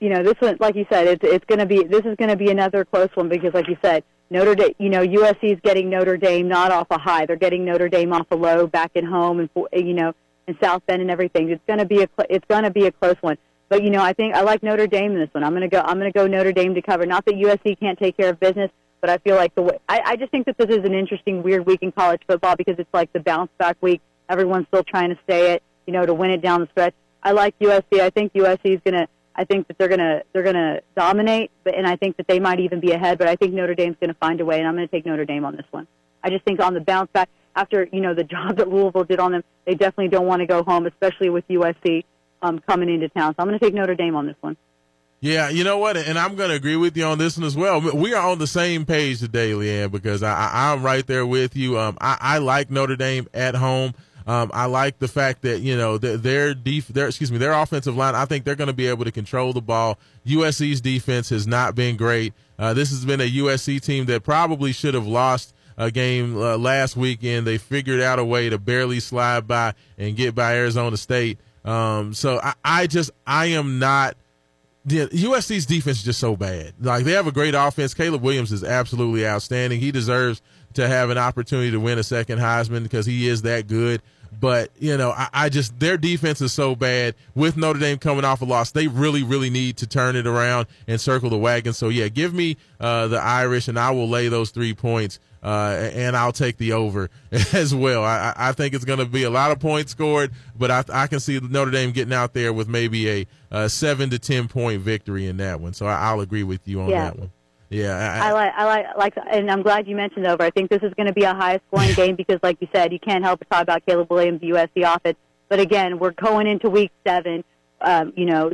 you know, this one, like you said, it's it's going to be this is going to be another close one because, like you said, Notre Dame, you know, USC is getting Notre Dame not off a high; they're getting Notre Dame off a low back at home and you know, in South Bend and everything. It's going to be a it's going to be a close one. But you know, I think I like Notre Dame in this one. I'm going to go. I'm going to go Notre Dame to cover. Not that USC can't take care of business, but I feel like the way I, I just think that this is an interesting, weird week in college football because it's like the bounce back week. Everyone's still trying to stay it, you know, to win it down the stretch. I like USC. I think USC is going to. I think that they're going to they're going to dominate, but and I think that they might even be ahead. But I think Notre Dame's going to find a way, and I'm going to take Notre Dame on this one. I just think on the bounce back after you know the *laughs* job that Louisville did on them, they definitely don't want to go home, especially with USC um, coming into town. So I'm going to take Notre Dame on this one. Yeah, you know what? And I'm going to agree with you on this one as well. We are on the same page today, Lee Ann, because I, I'm right there with you. Um, I, I like Notre Dame at home. Um, I like the fact that you know th- their def- their excuse me their offensive line. I think they're going to be able to control the ball. USC's defense has not been great. Uh, this has been a USC team that probably should have lost a game uh, last weekend. They figured out a way to barely slide by and get by Arizona State. Um, so I, I just I am not. The USC's defense is just so bad. Like they have a great offense. Caleb Williams is absolutely outstanding. He deserves to have an opportunity to win a second Heisman because he is that good. But you know, I, I just their defense is so bad. With Notre Dame coming off a loss, they really, really need to turn it around and circle the wagon. So yeah, give me uh, the Irish, and I will lay those three points. Uh, and I'll take the over *laughs* as well. I, I think it's going to be a lot of points scored, but I, I can see Notre Dame getting out there with maybe a, a seven to ten point victory in that one. So I, will agree with you on Yeah. that one. Yeah, I like, I like, like, and I'm glad you mentioned over. I think this is going to be a high scoring game *laughs* because, like you said, you can't help but talk about Caleb Williams, USC offense. But again, we're going into week seven. Um, you know,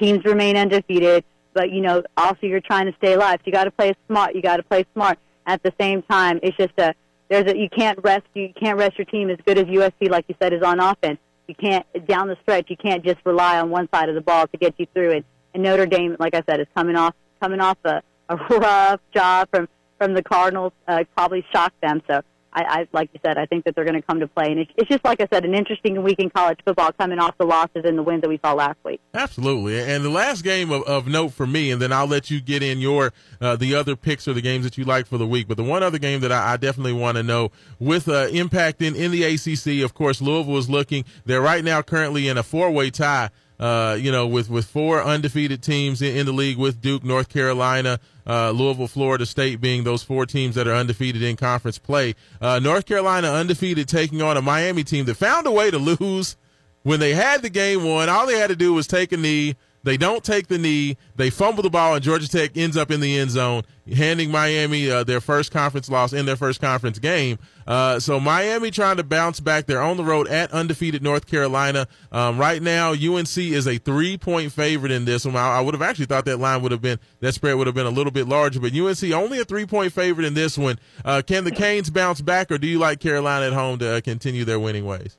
teams remain undefeated, but you know, also you're trying to stay alive. So you got to play smart. You got to play smart. At the same time, it's just a there's a you can't rest you can't rest your team as good as USC, like you said, is on offense. You can't down the stretch. You can't just rely on one side of the ball to get you through it. And Notre Dame, like I said, is coming off coming off a, a rough job from from the Cardinals. Uh, probably shocked them. So I, I like you said, I think that they're going to come to play. And it's, it's just like I said, an interesting week in college football, coming off the losses and the wins that we saw last week. Absolutely. And the last game of, of note for me, and then I'll let you get in your uh, the other picks or the games that you like for the week. But the one other game that I, I definitely want to know with uh, impact in, in the ACC, of course, Louisville is looking. They're right now currently in a four way tie. Uh, you know, with, with four undefeated teams in, in the league with Duke, North Carolina, uh, Louisville, Florida State being those four teams that are undefeated in conference play. Uh, North Carolina undefeated taking on a Miami team that found a way to lose when they had the game won, all they had to do was take a knee. They don't take the knee. They fumble the ball, and Georgia Tech ends up in the end zone, handing Miami uh, their first conference loss in their first conference game. Uh, so Miami trying to bounce back. They're on the road at undefeated North Carolina. Um, right now, UNC is a three-point favorite in this one. I, I would have actually thought that line would have been that spread would have been a little bit larger, but UNC only a three-point favorite in this one. Uh, can the Canes bounce back, or do you like Carolina at home to uh, continue their winning ways?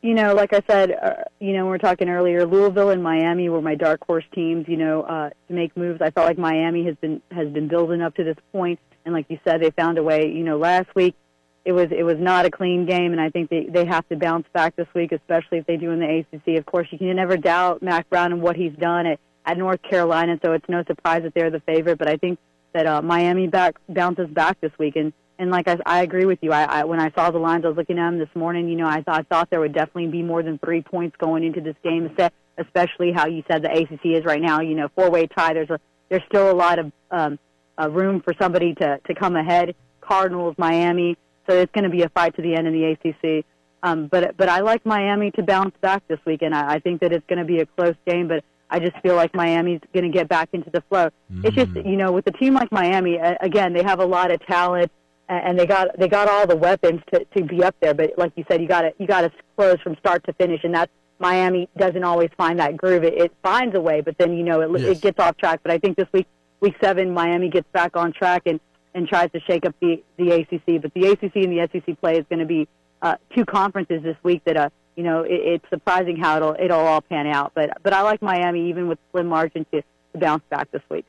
You know, like I said, uh, you know, we were talking earlier, Louisville and Miami were my dark horse teams. You know, uh, to make moves. I felt like Miami has been has been building up to this point, and like you said, they found a way. You know, last week it was it was not a clean game, and I think they they have to bounce back this week, especially if they do in the ACC. Of course, you can never doubt Mack Brown and what he's done at at North Carolina, so it's no surprise that they're the favorite. But I think that uh, Miami back bounces back this week, and and like I, I agree with you. I, I when I saw the lines, I was looking at them this morning. You know, I thought I thought there would definitely be more than three points going into this game, especially how you said the ACC is right now. You know, four way tie. There's a there's still a lot of um, uh, room for somebody to to come ahead. Cardinals, Miami. So it's going to be a fight to the end in the ACC. Um, but but I like Miami to bounce back this weekend. I, I think that it's going to be a close game, but I just feel like Miami's going to get back into the flow. It's just you know with a team like Miami, uh, again they have a lot of talent and they got they got all the weapons to to be up there. But like you said, you got to you got to close from start to finish, and that's Miami doesn't always find that groove. It, it finds a way, but then you know it, Yes. it gets off track. But I think this week week seven, Miami gets back on track and and tries to shake up the the ACC. But the ACC and the SEC play is going to be uh, two conferences this week that uh you know it, it's surprising how it'll it'll all pan out. But but I like Miami even with slim margin to, to bounce back this week.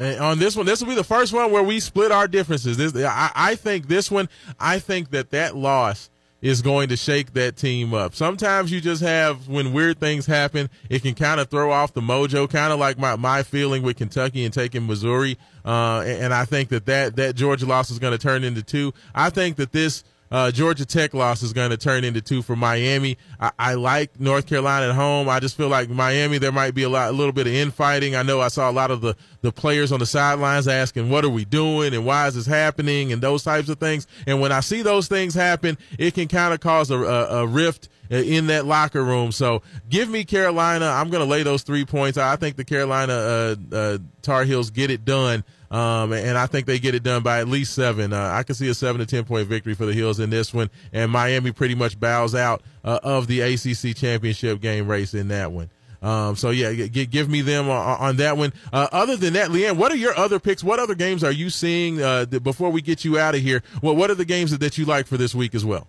And on this one, this will be the first one where we split our differences. This, I, I think this one, I think that that loss is going to shake that team up. Sometimes you just have when weird things happen, it can kind of throw off the mojo, kind of like my my feeling with Kentucky and taking Missouri. Uh, and, and I think that that that Georgia loss is going to turn into two. I think that this uh, Georgia Tech loss is going to turn into two for Miami. I, I like North Carolina at home. I just feel like Miami, there might be a lot, a little bit of infighting. I know I saw a lot of the, the players on the sidelines asking, what are we doing? And why is this happening? And those types of things. And when I see those things happen, it can kind of cause a, a, a rift in that locker room. So give me Carolina. I'm going to lay those three points. I think the Carolina uh, uh, Tar Heels get it done. Um, and I think they get it done by at least seven. Uh, I can see a seven to ten point victory for the Hills in this one, and Miami pretty much bows out uh, of the ACC championship game race in that one. Um, so yeah, g- give me them on, on that one. Uh, other than that, Lee Ann, what are your other picks? What other games are you seeing uh, th- before we get you out of here? Well, what are the games that, that you like for this week as well?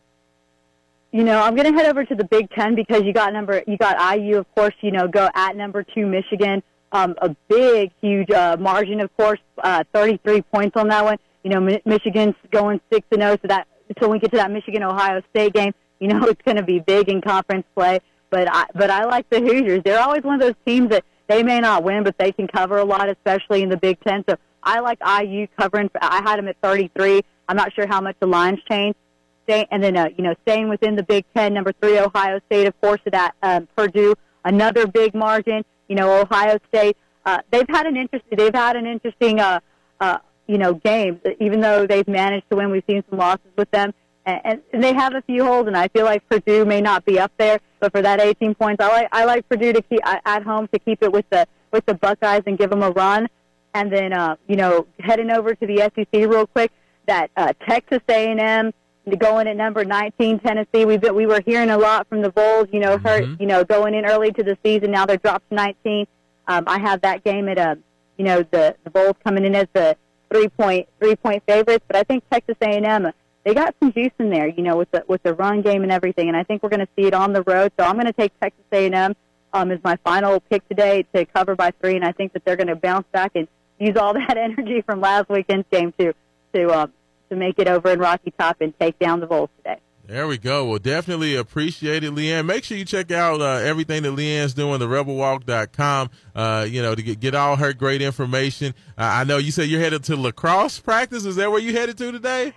you know, I'm going to head over to the Big Ten because you got number, you got IU, of course. You know, go at number two Michigan. Um, a big, huge uh, margin, of course, uh, 33 points on that one. You know, Mi- Michigan's going six and zero, so that until we get to that Michigan Ohio State game, you know, *laughs* it's going to be big in conference play. But I, but I like the Hoosiers. They're always one of those teams that they may not win, but they can cover a lot, especially in the Big Ten. So I like IU covering. I had them at 33. I'm not sure how much the lines changed. Stay, and then uh, you know, staying within the Big Ten, number three Ohio State, of course, at that um, Purdue, another big margin. You know, Ohio State. Uh, they've had an interesting. They've had an interesting. Uh, uh, you know, games. Even though they've managed to win, we've seen some losses with them, and, and they have a few holes. And I feel like Purdue may not be up there, but for that 18 points, I like I like Purdue to keep at home to keep it with the with the Buckeyes and give them a run. And then, uh, you know, heading over to the SEC real quick, that uh, Texas A&M going at number 19, Tennessee. We've been, we were hearing a lot from the Vols, you know, hurt, you know, going in early to the season. Now they're dropped to 19. Um, I have that game at, uh, you know, the the Vols coming in as the three point three point favorites, but I think Texas A&M they got some juice in there, you know, with the with the run game and everything, and I think we're going to see it on the road. So I'm going to take Texas A&M um, as my final pick today to cover by three, and I think that they're going to bounce back and use all *laughs* that energy from last weekend's game to to um, to make it over in Rocky Top and take down the Vols today. There we go. Well, definitely appreciate it, Lee Ann. Make sure you check out uh, everything that Lee Ann's doing, the rebelwalk.com, uh, you know, to get, get all her great information. Uh, I know you said you're headed to lacrosse practice. Is that where you headed to today?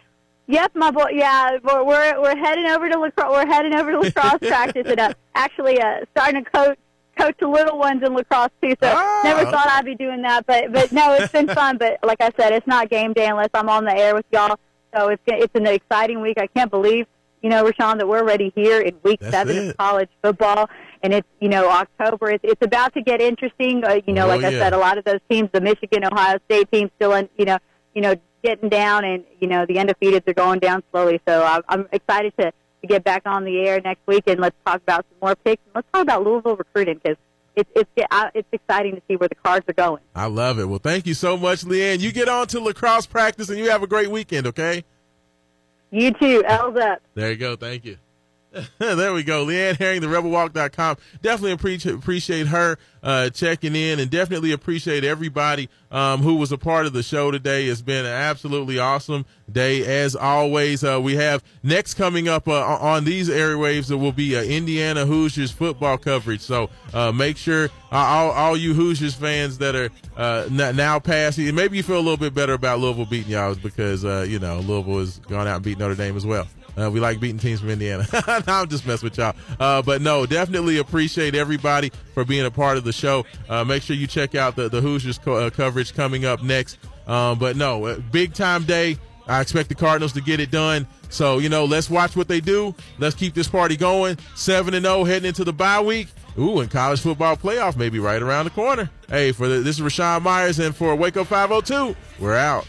Yep, my boy. Yeah, we're we're, we're heading over to lacrosse. We're heading over to lacrosse *laughs* practice and uh, actually uh, starting to coach coach the little ones in lacrosse too. So Ah, never thought I'd be doing that, but but no, it's been *laughs* fun. But like I said, it's not game day unless I'm on the air with y'all. So it's it's an exciting week. I can't believe you know, Raashaan, that we're already here in week That's seven it. of college football, and it's you know October. It's, it's about to get interesting. Uh, you know, Oh, like I said, a lot of those teams, the Michigan, Ohio State teams, still in you know you know getting down, and you know the undefeateds are going down slowly. So I'm, I'm excited to to get back on the air next week, and let's talk about some more picks. Let's talk about Louisville recruiting because it's it's uh, it's exciting to see where the cards are going. I love it. Well, thank you so much, Lee Ann. You get on to lacrosse practice and you have a great weekend, okay? You too, L's up. There you go. Thank you. *laughs* there we go. Lee Ann Herring, the rebelwalk.com. Definitely appreciate, her uh, checking in and definitely appreciate everybody um, who was a part of the show today. It's been an absolutely awesome day. As always, uh, we have next coming up uh, on these airwaves, there will be uh, Indiana Hoosiers football coverage. So uh, make sure uh, all, all you Hoosiers fans that are now passing, maybe you feel a little bit better about Louisville beating y'all because, you know, Louisville has gone out and beat Notre Dame as well. Uh, we like beating teams from Indiana. *laughs* no, I'm just messing with y'all. Uh, but no, definitely appreciate everybody for being a part of the show. Uh, make sure you check out the, the Hoosiers co- uh, coverage coming up next. Um, but no, uh, big time day. I expect the Cardinals to get it done. So, you know, let's watch what they do. Let's keep this party going. 7 and 0 heading into the bye week. Ooh, and college football playoff maybe right around the corner. Hey, for the, this is Raashaan Myers and for Wake Up 502, we're out.